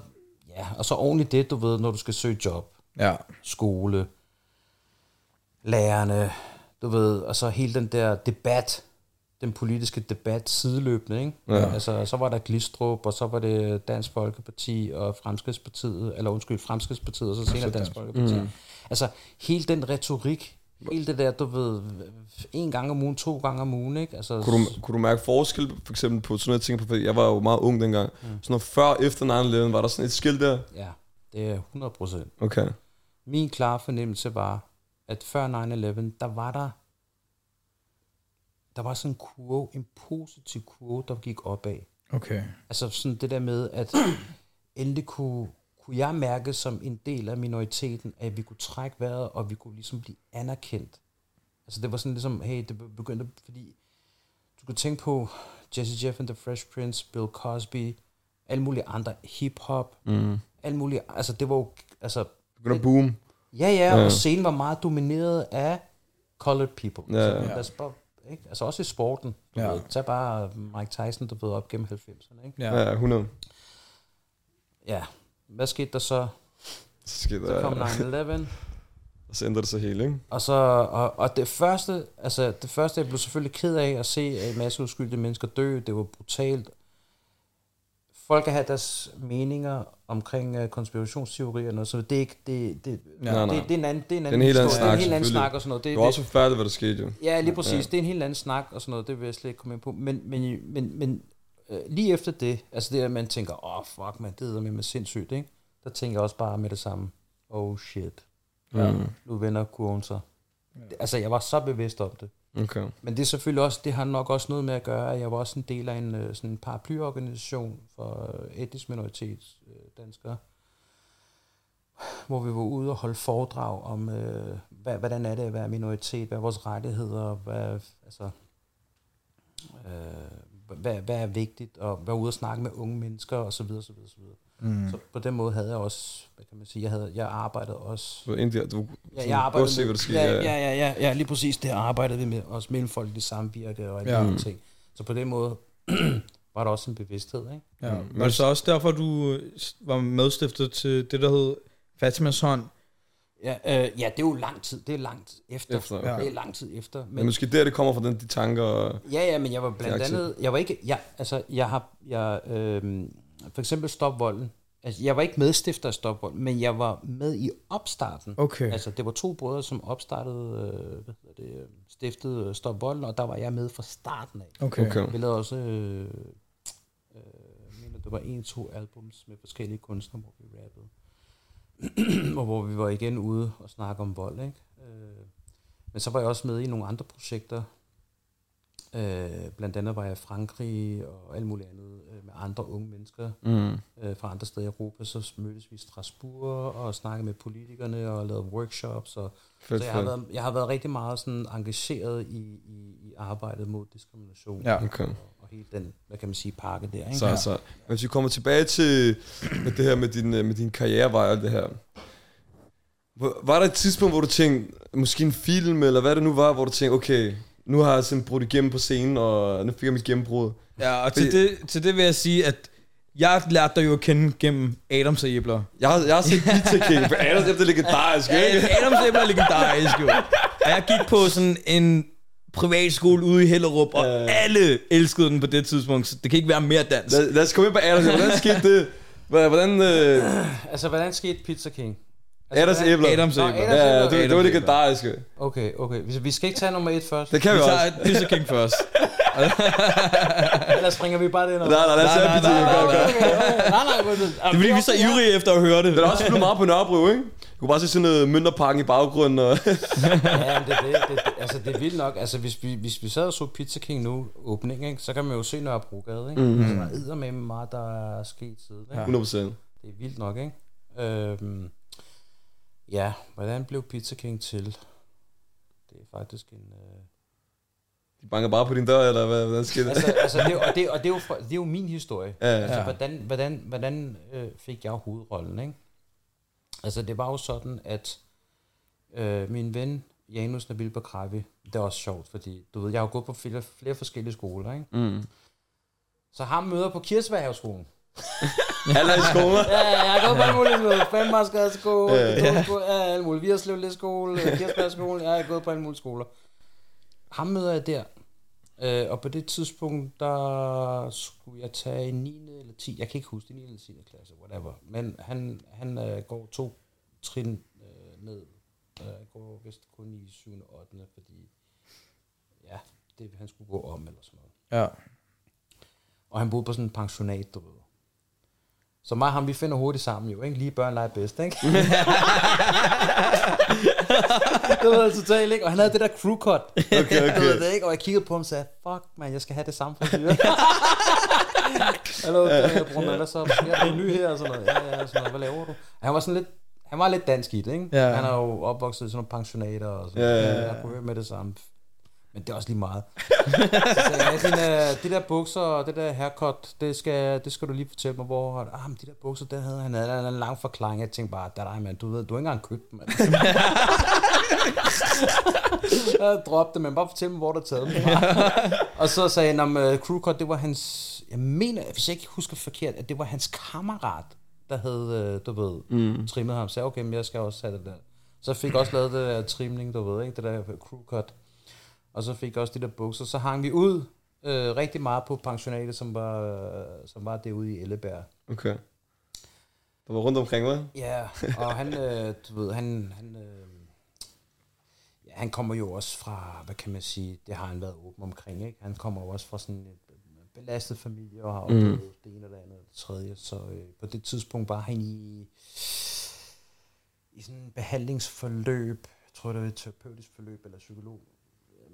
Speaker 4: ja, og så i det, du ved, når du skal søge job,
Speaker 2: Ja.
Speaker 4: skole, lærerne, du ved, og så hele den der debat, den politiske debat sideløbende, ikke?
Speaker 3: Ja.
Speaker 4: Altså, så var der Glistrup, og så var det Dansk Folkeparti og Fremskridspartiet, eller undskyld, Fremskridspartiet, og så senere Dansk Folkeparti. Mm. Altså, hele den retorik, hele det der, du ved, en gang om ugen, to gange om ugen, ikke? Altså,
Speaker 3: Kunne du, kunne du mærke forskel, for eksempel på sådan noget, jeg tænker på, jeg var jo meget ung dengang. Mm. Sådan noget før efter 9-11, var der sådan et skilt der?
Speaker 4: Ja, det er 100 procent.
Speaker 3: Okay.
Speaker 4: Min klare fornemmelse var, at før 9-11, der var der der var sådan en kurve, en positiv kurve, der gik opad.
Speaker 2: Okay.
Speaker 4: Altså sådan det der med, at endelig kunne, kunne jeg mærke som en del af minoriteten, at vi kunne trække vejret, og vi kunne ligesom blive anerkendt. Altså det var sådan ligesom, hey, det begyndte, fordi du kan tænke på Jesse Jeff and the Fresh Prince, Bill Cosby, alle mulige andre, hip-hop,
Speaker 3: Mm.
Speaker 4: alle mulige, altså det var jo, altså
Speaker 3: Begynder at boom.
Speaker 4: Ja, ja,
Speaker 3: Ja.
Speaker 4: og scenen var meget domineret af colored people.
Speaker 3: Ja,
Speaker 4: Så
Speaker 3: ja.
Speaker 4: lad os bare, ikke? Altså også i sporten. Du
Speaker 2: Ja.
Speaker 4: ved. Tag bare Mike Tyson, du ved, op gennem 90'erne. Ikke?
Speaker 2: Ja.
Speaker 3: Ja, 100.
Speaker 4: Ja. Hvad skete der så?
Speaker 3: Så skete
Speaker 4: Så kom
Speaker 3: der,
Speaker 4: 9-11.
Speaker 3: og så ændrer det sig hele, ikke?
Speaker 4: Og, så, og, og det første, altså det første, jeg blev selvfølgelig ked af at se en masse uskyldige mennesker dø. Det var brutalt. Folk kan have deres meninger omkring uh, konspirationsteorier og noget, så det er ikke, det, det,
Speaker 2: Ja.
Speaker 3: Nej, nej.
Speaker 4: det, det, er en anden, det er en
Speaker 3: en
Speaker 4: anden,
Speaker 3: helt anden
Speaker 4: historie. det er en
Speaker 3: snak,
Speaker 4: helt anden snak og sådan noget. Det,
Speaker 3: Det var også forfærdeligt, hvad der skete jo.
Speaker 4: Ja, lige præcis.
Speaker 3: Ja.
Speaker 4: Ja. Det er en helt anden snak og sådan noget. Det vil jeg slet ikke komme ind på. Men, men, men, men øh, lige efter det, altså det, at man tænker, åh, oh, fuck, man, det er med sindssygt, ikke? Der tænker jeg også bare med det samme, oh shit,
Speaker 3: Ja.
Speaker 4: nu vender kurven sig. Det- Altså, jeg var så bevidst om det.
Speaker 3: Okay.
Speaker 4: Men det er selvfølgelig også, det har nok også noget med at gøre, at jeg var også en del af en øh, sådan en paraplyorganisation for øh, etnisk minoritets danskere, hvor vi var ude og holde foredrag om, øh, hvad, hvordan er det at være minoritet, hvad er vores rettigheder, hvad, altså, øh, hvad, hvad er vigtigt, og være ude og snakke med unge mennesker, og så videre, Mm. Så på den måde havde jeg også, hvad kan man sige, jeg, havde, jeg arbejdede også
Speaker 3: Du der, du
Speaker 4: Ja, jeg arbejdede
Speaker 3: se, hvad der sker.
Speaker 4: Ja, ja, ja, ja, ja, lige præcis. Det arbejdede vi med. Også mellemfolkelig samvirke og alle
Speaker 2: Ja.
Speaker 4: de ting. Så på den måde var der også en bevidsthed, ikke?
Speaker 2: Ja.
Speaker 3: Mm.
Speaker 2: Var det så også derfor, du øh, var medstifter til det, der hed Fatimas hånd?
Speaker 4: Ja, øh, ja, det er jo lang tid. Det er langt efter.
Speaker 3: Efter, okay.
Speaker 4: Det er lang tid efter.
Speaker 3: Men
Speaker 4: Men,
Speaker 3: måske der, det kommer fra den, de tanker.
Speaker 4: Ja, ja, men jeg var blandt andet... Jeg var ikke... Jeg, altså, jeg har... Jeg, øh, for eksempel Stop Volden. Altså, jeg var ikke medstifter af Stop Volden, men jeg var med i opstarten.
Speaker 2: Okay.
Speaker 4: Altså, det var to brødre, som opstartede, øh, hvad hedder det, øh, stiftede øh, Stop Volden, og der var jeg med fra starten af.
Speaker 2: Okay.
Speaker 3: okay.
Speaker 4: Vi lavede også, øh, øh, mener, det var en, to albums med forskellige kunstnere, hvor vi rappede. og hvor vi var igen ude og snakke om vold, ikke? Øh, men så var jeg også med i nogle andre projekter. Øh, blandt andet var jeg i Frankrig og alt muligt andet øh, med andre unge mennesker
Speaker 3: Mm.
Speaker 4: øh, fra andre steder i Europa. Så mødtes vi i Strasbourg og snakkede med politikerne og lavede workshops. Og,
Speaker 3: Fedt,
Speaker 4: så jeg har,
Speaker 3: fedt.
Speaker 4: været, jeg har været rigtig meget sådan engageret i, i, i arbejdet mod diskrimination.
Speaker 2: Ja.
Speaker 3: Okay.
Speaker 4: Og, og hele den, hvad kan man sige, pakke der. Ikke?
Speaker 3: Så, ja. så, hvis vi kommer tilbage til med det her med din, øh, med din karrierevej og det her. Var der et tidspunkt, hvor du tænkte, måske en film, eller hvad det nu var, hvor du tænkte, okay, nu har jeg simpelthen brudt igennem på scenen, og nu fik jeg mit gennembrud.
Speaker 2: Ja, og til
Speaker 3: Fordi-
Speaker 2: det, til det vil jeg sige, at jeg lærte dig jo at kende gennem Adams og æbler.
Speaker 3: Jeg har, jeg har set Pizza King, for Adams efter legendarisk,
Speaker 2: Ja,
Speaker 3: ikke?
Speaker 2: Adams æbler er legendarisk jo. Og jeg gik på sådan en privatskole ude i Hellerup, og alle elskede den på det tidspunkt, så det kan ikke være mere dansk.
Speaker 3: Lad, lad os komme ind på Adams. Hvordan skete det? Hvordan... Øh,
Speaker 4: Altså, hvordan skete Pizza King?
Speaker 3: Adams
Speaker 4: hvordan-
Speaker 3: æbler.
Speaker 2: Adams æbler.
Speaker 4: Adams
Speaker 3: Ja, det, det var
Speaker 2: Adams æbler.
Speaker 3: legendarisk.
Speaker 4: Okay, okay. Vi, vi skal ikke tage nummer et først.
Speaker 3: Det kan vi
Speaker 2: Vi
Speaker 3: også.
Speaker 2: tager Pizza King først.
Speaker 4: Ellers springer vi bare det ind.
Speaker 3: Nej, nej, lad os
Speaker 2: Nej,
Speaker 3: tage
Speaker 2: nej,
Speaker 3: Pizza
Speaker 2: nej,
Speaker 3: King.
Speaker 2: nej. Det er fordi, vi er så ivrige efter at høre det.
Speaker 3: Den er også blevet meget på Nørrebro, ikke? Du kunne bare se sådan noget mønterpakken i baggrunden. Og
Speaker 4: Ja, men det, er det, det, det, altså, det er vildt nok. Altså, hvis vi, hvis vi sad og så Pizza King nu, åbning, ikke, så kan man jo se Nørrebrogade, ikke? Mm. Altså, der er med meget, der er sket siden, ikke?
Speaker 3: 100 procent.
Speaker 4: Det er vildt nok, ikke? Øhm, ja, hvordan blev Pizza King til? Det er faktisk en... Øh...
Speaker 3: De banker bare på din dør, eller hvad, hvordan sker det?
Speaker 4: Altså, altså det, og, det, og det, er jo, fra- det er jo min historie.
Speaker 3: Ja, ja.
Speaker 4: Altså, hvordan, hvordan, hvordan øh, fik jeg hovedrollen, ikke? Altså, det var jo sådan, at øh, min ven, Janus Nabil Bakravi, det er også sjovt, fordi, du ved, jeg har gået på flere, flere forskellige skoler, ikke?
Speaker 3: Mm.
Speaker 4: Så ham møder på Kirsværhavskolen.
Speaker 3: Alle i skole.
Speaker 4: Ja, jeg har gået på alle mulige møder. Fandmarsgade skole,
Speaker 3: Ja,
Speaker 4: ja, skole, ja, alle mulige. Virslev Lidt skole, Kirsberg ja, jeg har gået på alle mulige skoler. Ham møder jeg der. Øh, og på det tidspunkt, der skulle jeg tage 9. eller 10. Jeg kan ikke huske det, 9. eller 10. klasse, whatever. Men han, han øh, går to trin øh, ned. Øh, går vist kun i 7. og 8. Fordi, ja, det, han skulle gå om eller sådan noget.
Speaker 2: Ja.
Speaker 4: Og han boede på sådan en pensionat, du ved. Så mig og ham, vi finder hurtigt sammen jo, ikke? Lige børn leger bedst, ikke? det var totalt, ikke? Og han havde det der crew cut.
Speaker 3: Okay, okay.
Speaker 4: det, ikke? Og jeg kiggede på ham og sagde, fuck, man, jeg skal have det samme frisyr. Hallo, jeg bruger man, hvad så? Jeg er ny her og sådan noget. Ja, ja, sådan noget. Hvad laver du? Han var sådan lidt, han var lidt dansk i det, ikke?
Speaker 2: Ja.
Speaker 4: Han er jo opvokset i sådan nogle pensionater og sådan
Speaker 3: Ja, ja, ja.
Speaker 4: Jeg kunne høre med det samme. Men det er også lige meget. så sagde jeg, dine, de der bukser og det der haircut, det skal, det skal du lige fortælle mig, hvor... Ah, men de der bukser, der havde han havde en lang forklaring. Jeg tænkte bare, der er mand. Du ved, du har ikke engang købt dem, jeg droppede det, men bare fortæl mig, hvor du har taget dem og så sagde han, om uh, crewcut, det var hans... Jeg mener, hvis jeg ikke husker forkert, at det var hans kammerat, der havde, uh, du ved, mm. trimmet ham. Så sagde, okay, men jeg skal også have det der. Så fik jeg også lavet det der trimning, du ved, ikke? Det der crewcut. Og så fik jeg også de der bukser. Så hang vi ud øh, rigtig meget på pensionatet, som var, øh, som var derude i Ellebær.
Speaker 3: Okay. Der var rundt omkring, hvad?
Speaker 4: Ja, og han, øh, du ved, han, han, øh, ja, han kommer jo også fra, hvad kan man sige, det har han været åben omkring, ikke? Han kommer jo også fra sådan et belastet familie og har oplevet mm. det ene det andet og det tredje. Så øh, på det tidspunkt var han i, i sådan en behandlingsforløb, jeg tror det var et terapeutisk forløb eller psykolog.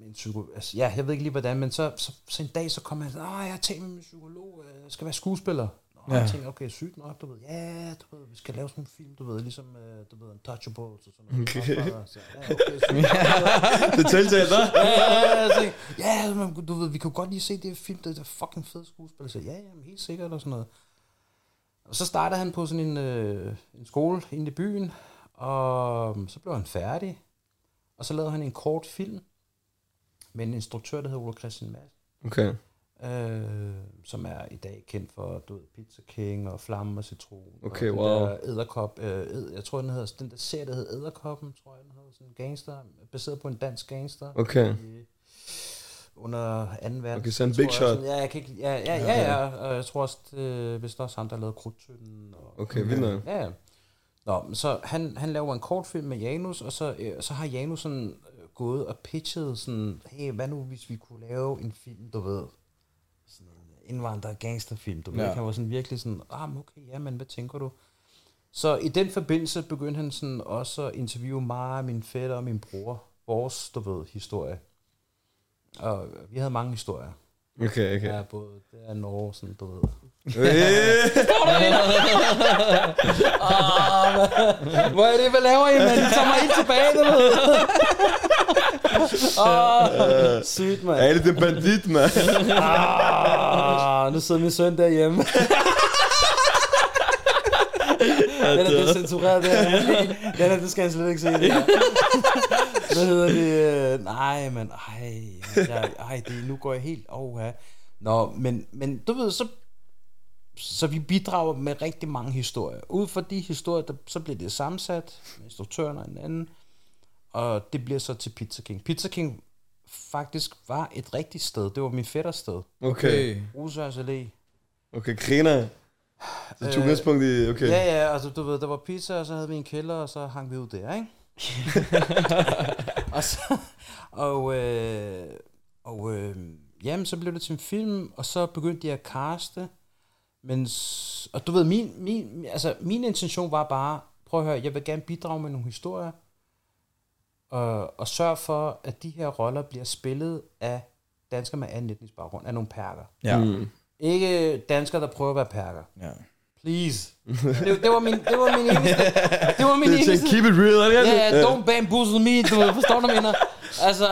Speaker 4: En psyko, altså, ja, jeg ved ikke lige hvordan, men så, så, så en dag så kom han, åh, jeg har talt med min psykolog, øh, jeg skal være skuespiller. Nå, ja. jeg tænkte, okay, sygt nok, du ved, ja, du ved, vi skal lave sådan en film, du ved, ligesom, øh, du ved, Untouchables og sådan noget.
Speaker 3: Okay.
Speaker 4: Så, ja, okay, sygt.
Speaker 3: Det tiltalte dig?
Speaker 4: ja, ja, ja, men, du ved, vi kunne godt lige se det film, det er fucking fed skuespil. Så ja, ja, men helt sikkert og sådan noget. Og så startede han på sådan en, øh, en skole inde i byen, og så blev han færdig. Og så lavede han en kort film med en instruktør, der hedder Ole Christian Madsen,
Speaker 3: Okay.
Speaker 4: øh, som er i dag kendt for du ved, Pizza King og Flamme og Citron.
Speaker 3: Okay,
Speaker 4: og
Speaker 3: wow.
Speaker 4: Der edderkop, øh, ed, jeg tror, den hedder, den der serie, der hedder Edderkoppen, tror jeg, den hedder, sådan en gangster, baseret på en dansk gangster.
Speaker 3: Okay.
Speaker 4: I, under 2. verdenskrig.
Speaker 3: Okay, så en big
Speaker 4: jeg
Speaker 3: shot.
Speaker 4: Sådan, ja, jeg kan ikke, ja, ja, ja, ja, og jeg tror også, det, hvis der også ham, der lavede Krudtønden. Og,
Speaker 3: Okay, vildt.
Speaker 4: Ja, ja. Nå, så han, han laver en kortfilm med Janus, og så, øh, så har Janus sådan øh, gået og pitchet sådan, hey, hvad nu hvis vi kunne lave en film, du ved, sådan en indvandrer gangsterfilm, du ved,
Speaker 2: Ja.
Speaker 4: ja. han var sådan virkelig sådan, ah, okay, ja, men hvad tænker du? Så i den forbindelse begyndte han sådan også at interviewe mig, min fætter og min bror, vores, du ved, historie. Og vi havde mange historier.
Speaker 3: Okay, okay.
Speaker 4: Ja, både det er Norge, sådan, du ved.
Speaker 3: Øh,
Speaker 4: Hvor er det, hvad laver I, mand? I tager mig helt tilbage, du ved. Åh, sygt, mand.
Speaker 3: Er det den bandit, mand?
Speaker 4: Ah, nu sidder min søn derhjemme. Den er det censureret, det her. Den er, det skal han slet ikke se. Det her. Hvad hedder det? Nej, men ej, jeg, ej det, nu går jeg helt over Nå, men, men du ved, så, så vi bidrager med rigtig mange historier. Ud fra de historier, der, så bliver det sammensat med instruktøren og en anden, og det bliver så til Pizza King. Pizza King faktisk var et rigtigt sted. Det var min fætters sted.
Speaker 3: Okay.
Speaker 4: Rosørs Allé.
Speaker 3: Okay, griner. Så tog udgangspunkt i, okay.
Speaker 4: Ja, ja, altså du ved, der var pizza, og så havde vi en kælder, og så hang vi ud der, ikke? og så, og, øh, og øh, jamen, så blev det til en film, og så begyndte de at caste, men, og du ved, min, min, altså, min intention var bare, prøv at høre, jeg vil gerne bidrage med nogle historier, og, og sørge for, at de her roller bliver spillet af danskere med anden etnisk baggrund, af nogle perker.
Speaker 2: Ja.
Speaker 3: Mm.
Speaker 4: Ikke danskere, der prøver at være perker.
Speaker 2: ja.
Speaker 4: Please. Det, det, var min, det var min eneste. Det var min
Speaker 3: Det er
Speaker 4: eneste.
Speaker 3: keep it real,
Speaker 4: Ja,
Speaker 3: ikke?
Speaker 4: yeah, don't bamboozle me, du ved, forstår du, hvad jeg mener? Altså,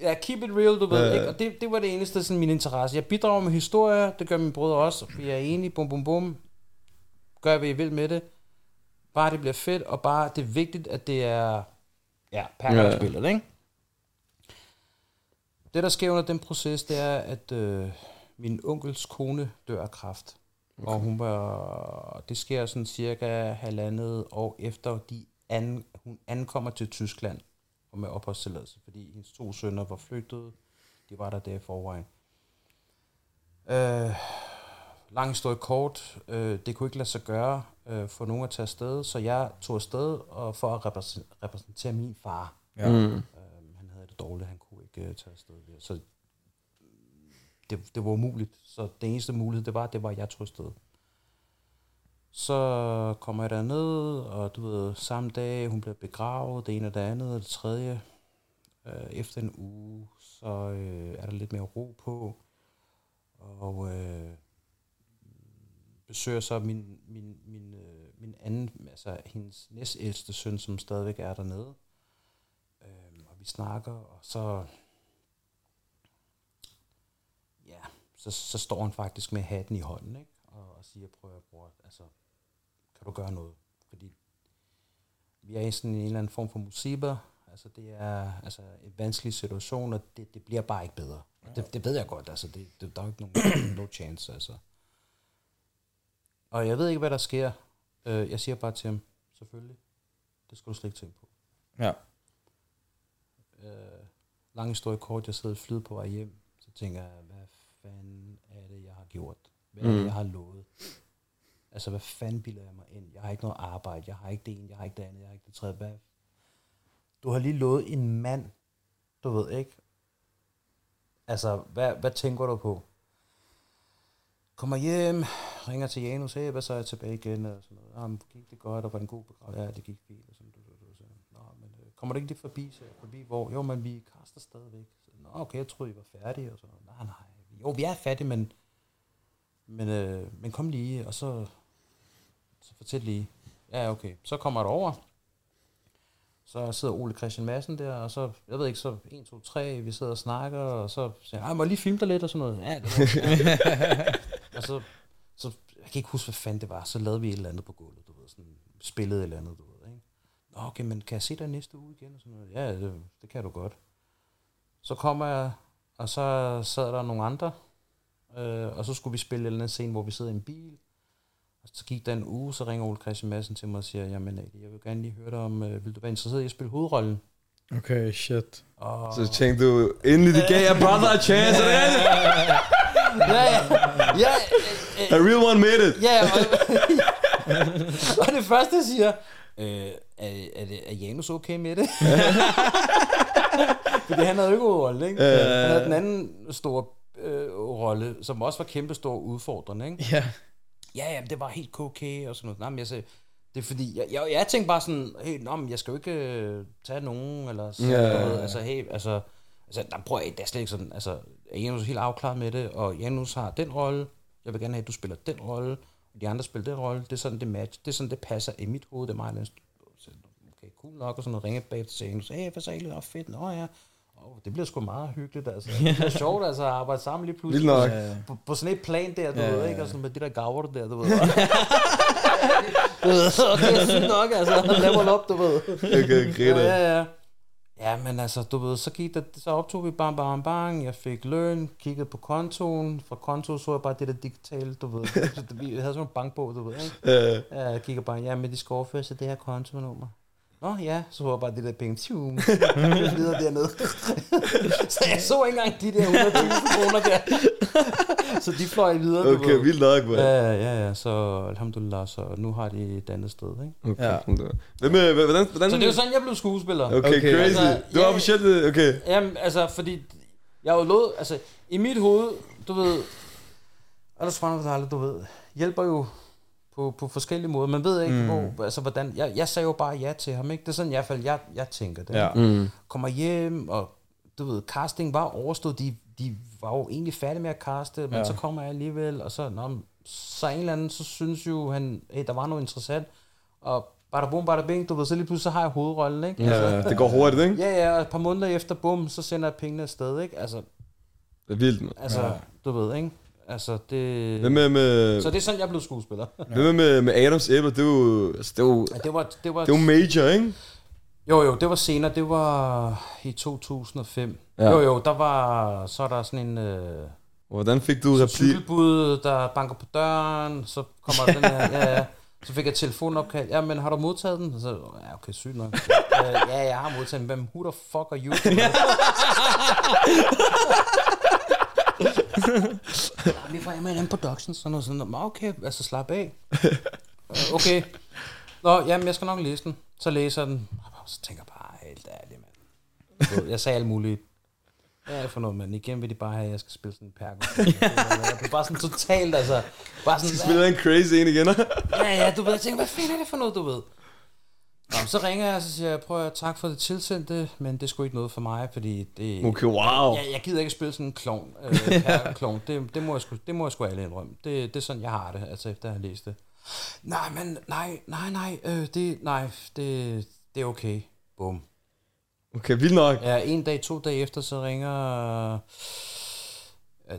Speaker 4: ja, keep it real, du ved,
Speaker 3: Ja.
Speaker 4: ikke? Og det, det var det eneste, sådan min interesse. Jeg bidrager med historier, det gør min brødre også. Vi er enige, bum bum bum. Gør, hvad I vil med det. Bare det bliver fedt, og bare det er vigtigt, at det er, ja, per
Speaker 3: Ja.
Speaker 4: spiller det, ikke? Det, der sker under den proces, det er, at øh, min onkels kone dør af kræft. Okay. Og hun var, det sker sådan cirka halvandet år efter, de an, hun ankommer til Tyskland og med opholdstilladelse, fordi hendes to sønner var flygtet. De var der der i forvejen. Øh, lang historie kort. Øh, det kunne ikke lade sig gøre øh, for nogen at tage afsted, så jeg tog afsted og for at repræsen- repræsentere min far.
Speaker 2: Ja.
Speaker 3: Mm.
Speaker 4: Øh, han havde det dårligt, han kunne ikke uh, tage afsted. Så det, det var umuligt. Så den eneste mulighed, det var, det var, at jeg tog afsted. Så kommer jeg derned, og du ved, samme dag, hun bliver begravet, det ene og det andet, og det tredje. Øh, efter en uge, så øh, er der lidt mere ro på. Og øh, besøger så min, min, min, øh, min anden, altså hendes næstældste søn, som stadigvæk er dernede. Øhm, og vi snakker, og så, ja, så, så står han faktisk med hatten i hånden, ikke? Og, og siger, prøv at bror, altså, kan du gøre noget? Fordi vi er i sådan en eller anden form for musiber, altså det er altså en vanskelig situation, og det, det bliver bare ikke bedre. Og Det, det ved jeg godt, altså det, det, der er jo ikke nogen no chance, altså. Og jeg ved ikke, hvad der sker. Øh, jeg siger bare til ham, selvfølgelig, det skal du slet ikke tænke på.
Speaker 2: Ja.
Speaker 4: Øh, lang historie kort, jeg sidder flyet på vej hjem, så tænker jeg, hvad fanden er det, jeg har gjort? Hvad er det,
Speaker 3: Mm.
Speaker 4: jeg har lovet? Altså, hvad fanden bilder jeg mig ind? Jeg har ikke noget arbejde, jeg har ikke det ene, jeg har ikke det andet, jeg har ikke det tredje. Hvad? Du har lige lovet en mand, du ved ikke. Altså, hvad, hvad tænker du på? Kommer hjem, ringer til Janus, hey, hvad så er jeg tilbage igen? Og sådan noget. Jamen, gik det godt, og var en god begravelse? Ja, det gik fint. Og sådan, du, du, du, så, Nå, men øh, kommer du ikke lige forbi? Så, forbi hvor? Jo, men vi kaster stadigvæk. Så, Nå, okay, jeg troede, I var færdige. Og så, nej, nej. Jo, vi er færdige, men, men, øh, men kom lige, og så, så fortæl lige. Ja, okay. Så kommer det over. Så sidder Ole Christian Madsen der, og så, jeg ved ikke, så 1, 2, 3, vi sidder og snakker, og så siger jeg, må jeg lige filme dig lidt, og sådan noget. Ja, det var. og så, så, jeg kan ikke huske, hvad fanden det var, så lavede vi et eller andet på gulvet, du ved, sådan, spillede et eller andet, du ved, ikke? Nå, okay, men kan jeg se dig næste uge igen? Og sådan noget. Ja, det, det kan du godt. Så kommer jeg, og så sad der nogle andre, øh, og så skulle vi spille en eller anden scene, hvor vi sidder i en bil, og så gik der en uge, så ringer Ole Christian Madsen til mig og siger, jamen jeg vil gerne lige høre dig om, øh, vil du være interesseret i at spille hovedrollen?
Speaker 2: Okay, shit.
Speaker 4: Og,
Speaker 3: Så tænkte du, endelig de gav jer brother a chance,
Speaker 4: ja, ja, ja,
Speaker 3: A real one made it.
Speaker 4: ja, og, og det første, siger, øh, er, er, det, er Janus okay med det? Fordi han havde jo ikke hovedrolle, ikke?
Speaker 3: Ja.
Speaker 4: Han havde den anden store øh, rolle, som også var kæmpe stor udfordrende, ikke?
Speaker 2: Ja.
Speaker 4: ja, ja, det var helt okay, og sådan noget. Nej, men jeg sagde, det er fordi, jeg, jeg, jeg tænkte bare sådan, hey, nå, men jeg skal jo ikke øh, tage nogen, eller sådan
Speaker 3: Ja.
Speaker 4: noget. Altså, hey, altså, altså der prøver jeg, det er slet ikke sådan, altså, Janus er helt afklaret med det, og Janus har den rolle, jeg vil gerne have, at du spiller den rolle, og de andre spiller den rolle, det er sådan, det match, det er sådan, det passer i mit hoved, det er mig, der så, okay, cool nok, og sådan noget, ringe bag til Janus, hey, hvad så egentlig, oh, fedt, nå ja, oh, det bliver sgu meget hyggeligt, altså. Det bliver sjovt, altså, at arbejde sammen lige pludselig.
Speaker 3: Vildt nok.
Speaker 4: På, på sådan et plan der, du ja, ved, ikke? Og sådan med de der gaver der, du ved. du ved, og det er sygt nok, altså. Level up, du ved.
Speaker 3: Okay, griner.
Speaker 4: Ja, ja. Ja, men altså, du ved, så gik der, så optog vi bang, bang, bang, jeg fik løn, kiggede på kontoen, fra konto så jeg bare det der digitale, du ved, Så vi havde sådan en bankbog, du ved, ikke?
Speaker 3: Øh,
Speaker 4: Ja, jeg kigger bare, ja, men de skal overføre sig det her kontonummer. Nå ja, så var bare det der penge, tjum, videre dernede. så jeg så ikke engang de der 100.000 kroner der. så de fløj videre, du
Speaker 3: Okay,
Speaker 4: ved.
Speaker 3: vildt nok, man.
Speaker 4: Ja, ja, ja, så alhamdulillah, så nu har de et andet sted, ikke?
Speaker 3: Okay,
Speaker 2: Ja.
Speaker 3: Hvem, øh, hvordan, hvordan,
Speaker 4: Så det er jo sådan, jeg blev skuespiller.
Speaker 3: Okay,
Speaker 2: Okay.
Speaker 3: crazy.
Speaker 4: Altså,
Speaker 3: du var officielt, øh, okay.
Speaker 4: Jamen, altså, fordi jeg var lovet, altså, i mit hoved, du ved, wa ta'ala, du ved, hjælper jo på, på forskellige måder. Man ved ikke, mm. hvor, altså, hvordan, jeg, jeg sagde jo bare ja til ham, ikke? Det er sådan i hvert fald, jeg, jeg tænker det.
Speaker 2: Ja.
Speaker 3: Mm.
Speaker 4: Kommer hjem, og du ved, casting var overstået, de, de var jo egentlig færdige med at caste, men
Speaker 2: Ja.
Speaker 4: så kommer jeg alligevel, og så, nå, så en eller anden, så synes jo han, hey, der var noget interessant, og bada bum, bada bing, du ved, så lige pludselig så har jeg hovedrollen, ikke?
Speaker 3: Ja, det går hurtigt, ikke?
Speaker 4: Ja, ja, og et par måneder efter, bum, så sender jeg pengene afsted, ikke? Altså,
Speaker 3: Det er vildt, man.
Speaker 4: altså
Speaker 2: ja.
Speaker 4: du ved, ikke? Altså, det...
Speaker 3: Hvem med, med,
Speaker 4: Så det er sådan, jeg blev skuespiller.
Speaker 3: hvem med, med, med Adams æbler? Det jo, altså, det jo,
Speaker 4: Ja, det var, det var,
Speaker 3: det jo major, ikke?
Speaker 4: jo, jo, det var senere, det var i 2005.
Speaker 3: Ja.
Speaker 4: Jo, jo, der var, så er der sådan en øh,
Speaker 3: Hvordan fik du replik?
Speaker 4: cykelbud, der banker på døren, så kommer den her, ja, ja. Så fik jeg telefonopkald. Ja, men har du modtaget den? Så, ja, okay, sygt nok. Øh, ja, jeg har modtaget den. Hvem who the fuck are you? Vi er fra M&M Productions, sådan noget sådan noget. "Nå, Okay, altså slap af. Øh, Okay. Nå, jamen, jeg skal nok læse den. Så læser den. Så tænker jeg bare, helt ærligt, mand. Du Jeg sagde alt muligt. Hvad er det for noget, mand? Igen vil de bare have, at jeg skal spille sådan en pergo. Jeg blev bare sådan totalt, altså. Bare sådan,
Speaker 3: Spiller en crazy en igen?
Speaker 4: Ja, ja, du ved, jeg tænker, hvad fanden er det for noget, du ved? Nå, så ringer jeg, og så siger jeg, prøv at tak for det tilsendte, men det sgu ikke noget for mig, fordi det...
Speaker 3: Okay, wow.
Speaker 4: Jeg, jeg gider ikke spille sådan en klovn, øh, klovn. Det, det, må jeg sgu, det må jeg sgu alle indrømme. Det, det er sådan, jeg har det, altså efter at have læst det. Nej, men nej, nej, nej, øh, det, nej, det, det er okay. Bum.
Speaker 3: Okay, vildt nok.
Speaker 4: Ja, en dag, to dage efter, så ringer øh,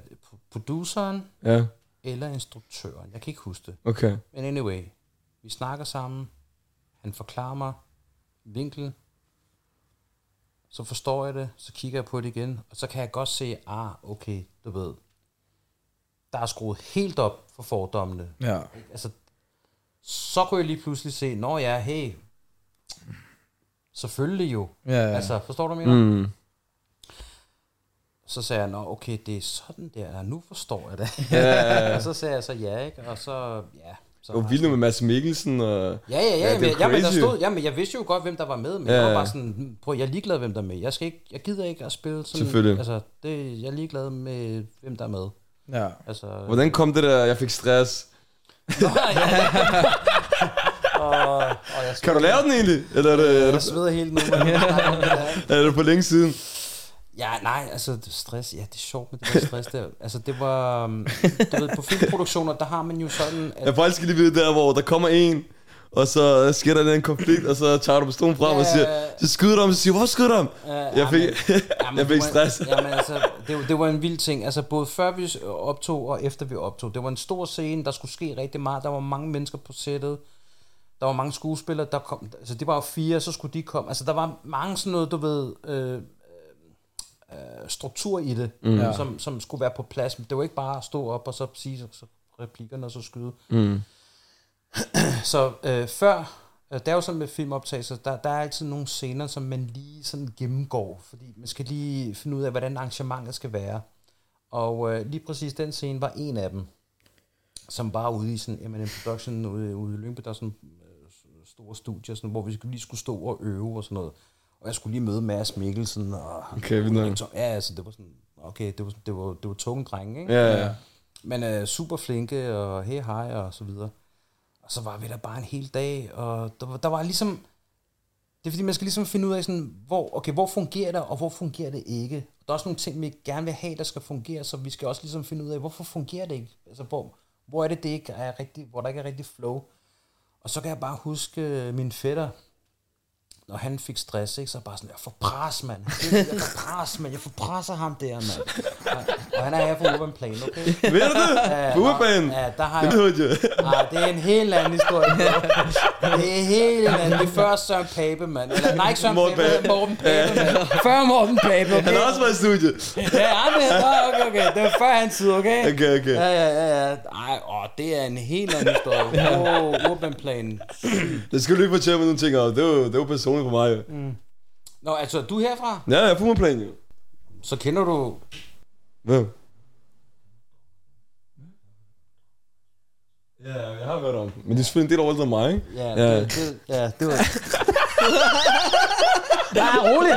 Speaker 4: produceren
Speaker 3: Ja,
Speaker 4: eller instruktøren. Jeg kan ikke huske det.
Speaker 3: okay.
Speaker 4: Men anyway, vi snakker sammen. Han forklarer mig vinkel. Så forstår jeg det. Så kigger jeg på det igen. Og så kan jeg godt se, ah, okay, du ved. Der er skruet helt op for fordommene.
Speaker 2: Ja.
Speaker 4: Altså, så kunne jeg lige pludselig se, nå ja, hey, selvfølgelig jo.
Speaker 2: Ja, ja.
Speaker 4: Altså, forstår du, jeg mener?
Speaker 3: Mm.
Speaker 4: Så sagde jeg, nå okay, det er sådan der, ja, nu forstår jeg det.
Speaker 3: Ja,
Speaker 4: og så sagde jeg så ja, ikke? Og så, ja. Så
Speaker 3: det var vildt med Mads Mikkelsen og...
Speaker 4: Ja, ja, ja,
Speaker 3: Ja,
Speaker 4: ja, men, ja, men der stod, ja, men jeg vidste jo godt, hvem der var med, men
Speaker 3: Ja,
Speaker 4: ja, jeg var
Speaker 3: ja.
Speaker 4: bare sådan, "Hmm, prøv, jeg er ligeglad, hvem der er med. Jeg, skal ikke, jeg gider ikke at spille sådan,
Speaker 3: Selvfølgelig.
Speaker 4: Altså, det, jeg er ligeglad med, hvem der er med.
Speaker 2: Ja.
Speaker 4: Altså,
Speaker 3: Hvordan kom det der, jeg fik stress?
Speaker 4: og, og jeg
Speaker 3: Kan du lave den egentlig? Eller er det, er
Speaker 4: Jeg
Speaker 3: det,
Speaker 4: sveder helt nu.
Speaker 3: er det på længe siden?
Speaker 4: Ja, nej, altså stress, ja, det er sjovt med det der stress der. Altså det var, um, du ved, på filmproduktioner, der har man jo sådan, at
Speaker 3: Jeg faktisk skal lige vide der, hvor der kommer en, og så sker der en konflikt, og så tager du pistolen frem og siger, så skyder du ham, og så siger, hvor skyder du ham?
Speaker 4: Uh,
Speaker 3: Jeg fik, jeg fik stress.
Speaker 4: Jamen, altså, det, var- det var en vild ting. Altså, både før vi optog og efter vi optog. Det var en stor scene, der skulle ske rigtig meget. Der var mange mennesker på sættet. Der var mange skuespillere, der kom... Altså, det var jo fire, så skulle de komme. Altså, der var mange sådan noget, du ved... Øh, øh, struktur i det, mm. som, som skulle være på plads. Det var ikke bare at stå op og så sige så, så replikkerne og så skyde.
Speaker 3: Mm.
Speaker 4: Så øh, før, øh, det er jo sådan med filmoptagelser, der, der er altid nogle scener, som man lige sådan gennemgår, fordi man skal lige finde ud af, hvordan arrangementet skal være. Og øh, lige præcis den scene var en af dem, som var ude i sådan, jamen, en production ude, ude i Lyngby, der er sådan øh, store studier, sådan, hvor vi skulle- lige skulle stå og øve og sådan noget. Og jeg skulle lige møde Mads Mikkelsen og...
Speaker 3: Okay, vildt nok.
Speaker 4: Ja, altså, det var sådan, okay, det var, det var, det var tunge drenge, ikke?
Speaker 3: Ja, ja.
Speaker 4: Men øh, super flinke, og hey hej, og så videre. Og så var vi der bare en hel dag, og der, var- der var ligesom... Det er fordi, man skal ligesom finde ud af, sådan, hvor, okay, hvor fungerer det, og hvor fungerer det ikke. Der er også nogle ting, vi gerne vil have, der skal fungere, så vi skal også ligesom finde ud af, hvorfor fungerer det ikke? Altså, hvor, hvor er det, det ikke er rigtig, hvor der ikke er rigtig flow? Og så kan jeg bare huske øh, min fætter, når han fik stress, ikke, så bare sådan, jeg får pres, mand. Jeg får pres, mand. Jeg får presser ham der, mand. Og, han er her for Urban Plan, okay?
Speaker 3: Ved du det?
Speaker 4: Ja,
Speaker 3: På urbanen?
Speaker 4: Ja, der har
Speaker 3: Det
Speaker 4: jeg...
Speaker 3: hørte jeg.
Speaker 4: Ah, det er en helt anden historie. Det er helt anden. Det er før Søren Pape, mand. Eller, nej, ikke Søren
Speaker 3: Morten
Speaker 4: Pape,
Speaker 3: Pape.
Speaker 4: Morten Pape, mand. Før Morten Pape, okay?
Speaker 3: Han har også været i studiet.
Speaker 4: Ja, men, ah, okay, okay. Det var før hans tid, okay?
Speaker 3: Okay, okay.
Speaker 4: Ja, ja, ja, ja. Ej, åh, det er en helt anden historie. Åh, oh, Urban Plan.
Speaker 3: Det skal du ikke fortælle mig nogle ting om. Det var, det var personligt for mig. jo.
Speaker 4: Nå, altså, du er herfra,
Speaker 3: Ja, jeg er på plan jo.
Speaker 4: så kender du...
Speaker 3: Hvem? Ja, jeg har hørt om Men det er selvfølgelig en del end mig, ikke?
Speaker 4: Ja,
Speaker 3: Ja.
Speaker 4: Det, det, ja, det var... Ja, roligt.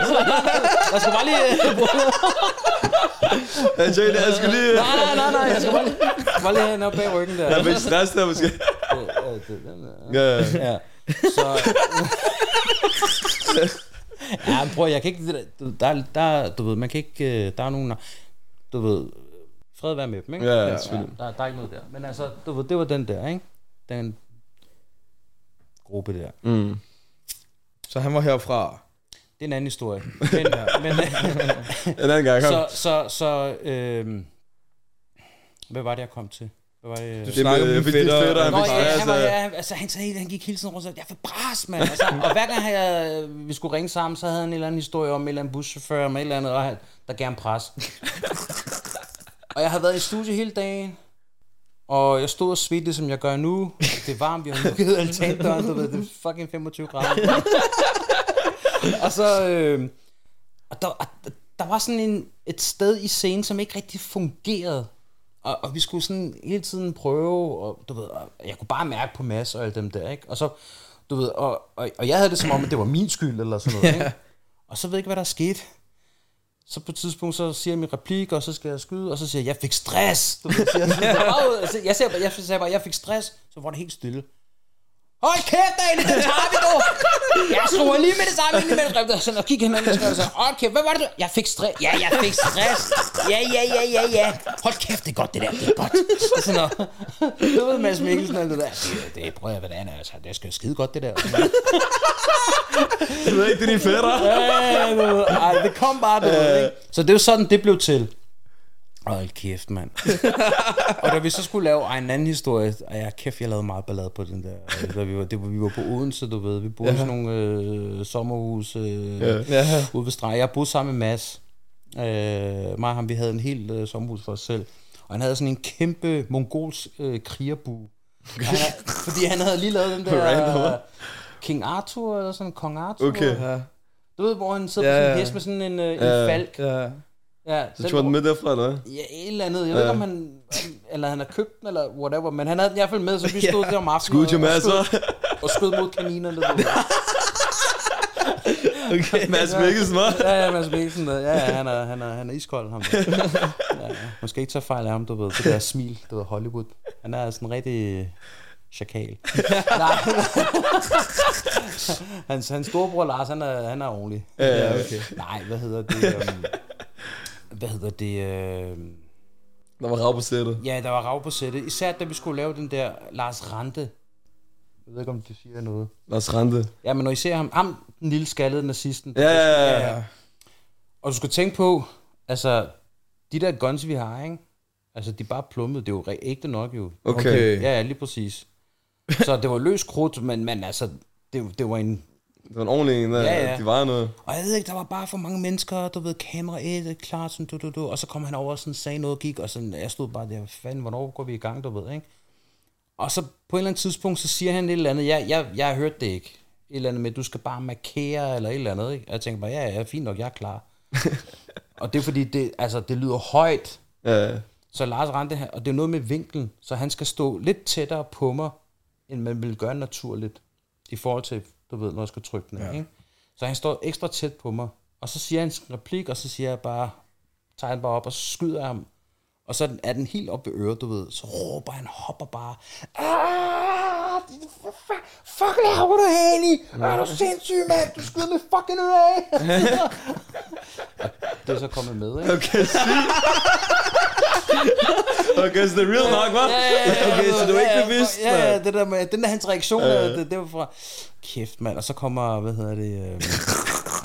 Speaker 4: Jeg skal bare lige...
Speaker 3: Jeg tænkte, jeg skal lige...
Speaker 4: Nej, nej, nej, nej. Jeg skal bare lige, bare lige have hende op bag ryggen der.
Speaker 3: Jeg fik stress der, måske.
Speaker 4: Ja,
Speaker 3: Ja,
Speaker 4: Ja. Så... ja, men prøv, jeg kan ikke... Der, der, der, du ved, man kan ikke... øh, Der er nogen... Du ved... Fred være med dem, ikke?
Speaker 3: Ja, selvfølgelig.
Speaker 4: Der, der er ikke noget der. Men altså, du ved, det var den der, ikke? Den gruppe der.
Speaker 3: Mm.
Speaker 2: Så han var herfra.
Speaker 4: Det er en anden historie. Men, men,
Speaker 3: En anden gang, kom.
Speaker 4: så, så, så, øhm, hvad var det, jeg kom til? Hvad var det?
Speaker 2: Du
Speaker 3: Det
Speaker 2: snakker om din fætter.
Speaker 3: fætter, han
Speaker 4: Nå, ja, han, var,
Speaker 3: af-
Speaker 4: ja, altså, han, sagde, han gik hele tiden rundt og sagde, jeg får bras, mand. Altså, og hver gang jeg, vi skulle ringe sammen, så havde han en eller anden historie om en eller anden buschauffør, med et eller andet, og han, der gerne pres. Og jeg havde været i studie hele dagen, og jeg stod og svedte, som jeg gør nu. Det er varmt, vi har lukket altandøren, du ved, det er fucking 25 grader. og så, øh, og der, og der var sådan en, et sted i scenen, som ikke rigtig fungerede. Og, og vi skulle sådan hele tiden prøve, og du ved, og jeg kunne bare mærke på Mads og alle dem der, ikke? Og så, du ved, og, og, og jeg havde det som om, at det var min skyld, eller sådan noget, ikke? Og så ved jeg ikke, hvad der er sket. Så på et tidspunkt, så siger jeg min replik, og så skal jeg skyde, og så siger jeg, jeg fik stress. Du ved, siger, jeg, jeg, altså, jeg, siger, bare- jeg siger, jeg fik stress, så var det helt stille. Hold kæft, Daniel, det tager vi nu! Jeg skriver lige med det samme ind i manuskriptet, sådan, og kigger hinanden og så, hold kæft, hvad var det? du- Jeg fik stress. Ja, jeg fik stress. Ja, ja, ja, ja, ja. Hold kæft, det er godt, det der, det er godt. Og sådan noget. Du ved, Mads Mikkelsen og det der. Det, det prøver jeg, hvordan er, altså, det skal skide godt, det der.
Speaker 3: Du ved ikke, det er din fætter.
Speaker 4: Ja, du ved, Ej, det kom bare, du ved, ikke? Så det er jo sådan, det blev til. Hold kæft, mand. og da vi så skulle lave en anden historie, og ja, kæft, jeg lavede meget ballade på den der. Da vi var, det vi var på Odense, du ved. Vi boede i sådan nogle øh, sommerhus øh,
Speaker 2: Ja.
Speaker 4: ude ved stregen. Jeg boede sammen med Mads. Øh, mig og ham, vi havde en helt øh, sommerhus for os selv. Og han havde sådan en kæmpe mongols øh, krigerbue. Han havde, fordi han havde lige lavet den der
Speaker 3: hva'?
Speaker 4: King Arthur, eller sådan Kong Arthur.
Speaker 3: Okay.
Speaker 2: Ja.
Speaker 4: Du ved, hvor han sidder
Speaker 2: Ja,
Speaker 4: på sådan en
Speaker 2: ja.
Speaker 4: hest med sådan en, øh, en
Speaker 3: Ja.
Speaker 4: falk.
Speaker 2: Ja.
Speaker 4: Ja,
Speaker 3: Så tog han med derfra, eller hvad?
Speaker 4: Ja, et eller andet. Jeg ved ikke, om han, eller han har købt den, eller whatever, men han havde den i hvert fald med, så vi stod der om aftenen
Speaker 3: Skud til
Speaker 4: og, skød,
Speaker 3: så.
Speaker 4: og skød mod kaninerne. Ved.
Speaker 2: Okay.
Speaker 3: Mads Mikkelsen, hva'?
Speaker 4: Ja, ja, Mads Mikkelsen, ja, ja, han er, han er, han er iskold, ham. der. Ja, ja. Måske ikke tage fejl af ham, du ved, det der smil, du ved, Hollywood. Han er sådan rigtig chakal. Nej. hans, hans storebror Lars, han er, han er ordentlig.
Speaker 3: Ja,
Speaker 2: okay.
Speaker 4: Nej, hvad hedder det? Um, hvad hedder det? Uh,
Speaker 3: Der var rav på sættet.
Speaker 4: ja, der var rav på sættet. Især da vi skulle lave den der Lars Rante. Jeg ved ikke, om det siger noget.
Speaker 3: Lars Rante.
Speaker 4: Ja, men når I ser ham, ham den lille skaldede nazisten.
Speaker 3: Ja, ja, ja, ja.
Speaker 4: Og du skal tænke på, altså, de der guns, vi har, ikke? Altså, de er bare plummet. Det er jo ægte nok, jo.
Speaker 3: Okay.
Speaker 2: Okay.
Speaker 4: Ja, ja, lige præcis. Så det var løs krudt, men, men altså, det, det var en...
Speaker 3: Det var en ordentlig en, der,
Speaker 4: Ja, ja.
Speaker 3: de var noget.
Speaker 4: Og jeg ved ikke, der var bare for mange mennesker, du ved, kamera 1, klart, sådan, du, du, du, og så kom han over og sådan, sagde noget, gik, og sådan, jeg stod bare der, fanden, hvornår går vi i gang, du ved, ikke? Og så på et eller andet tidspunkt, så siger han et eller andet, jeg, jeg, jeg har hørt det ikke. Et eller andet med, du skal bare markere, eller et eller andet, ikke? Og jeg tænker bare, ja, ja, fint nok, jeg er klar. og det er fordi, det, altså, det lyder højt,
Speaker 3: Ja, ja.
Speaker 4: så Lars Rante, og det er noget med vinklen, så han skal stå lidt tættere på mig, end man ville gøre naturligt, i forhold til, du ved, når jeg skal trykke den, ja. ikke? Så han står ekstra tæt på mig, og så siger han sin replik, og så siger jeg bare, tager han bare op, og skyder ham, og så er den helt op ved øret, du ved, så råber han, hopper bare, ah, fuck, laver du, Hani? Er du sindssyg, mand? Du skyder med fucking øre af. Det er så kommet med, ikke?
Speaker 3: Okay, okay, så det er real nok, hva'?
Speaker 4: Ja, ja, ja,
Speaker 2: Okay, så du er ikke
Speaker 4: ja,
Speaker 2: bevidst,
Speaker 4: Ja, det der med, den der hans reaktion, det, det var fra, kæft mand, og så kommer, hvad hedder det, øh,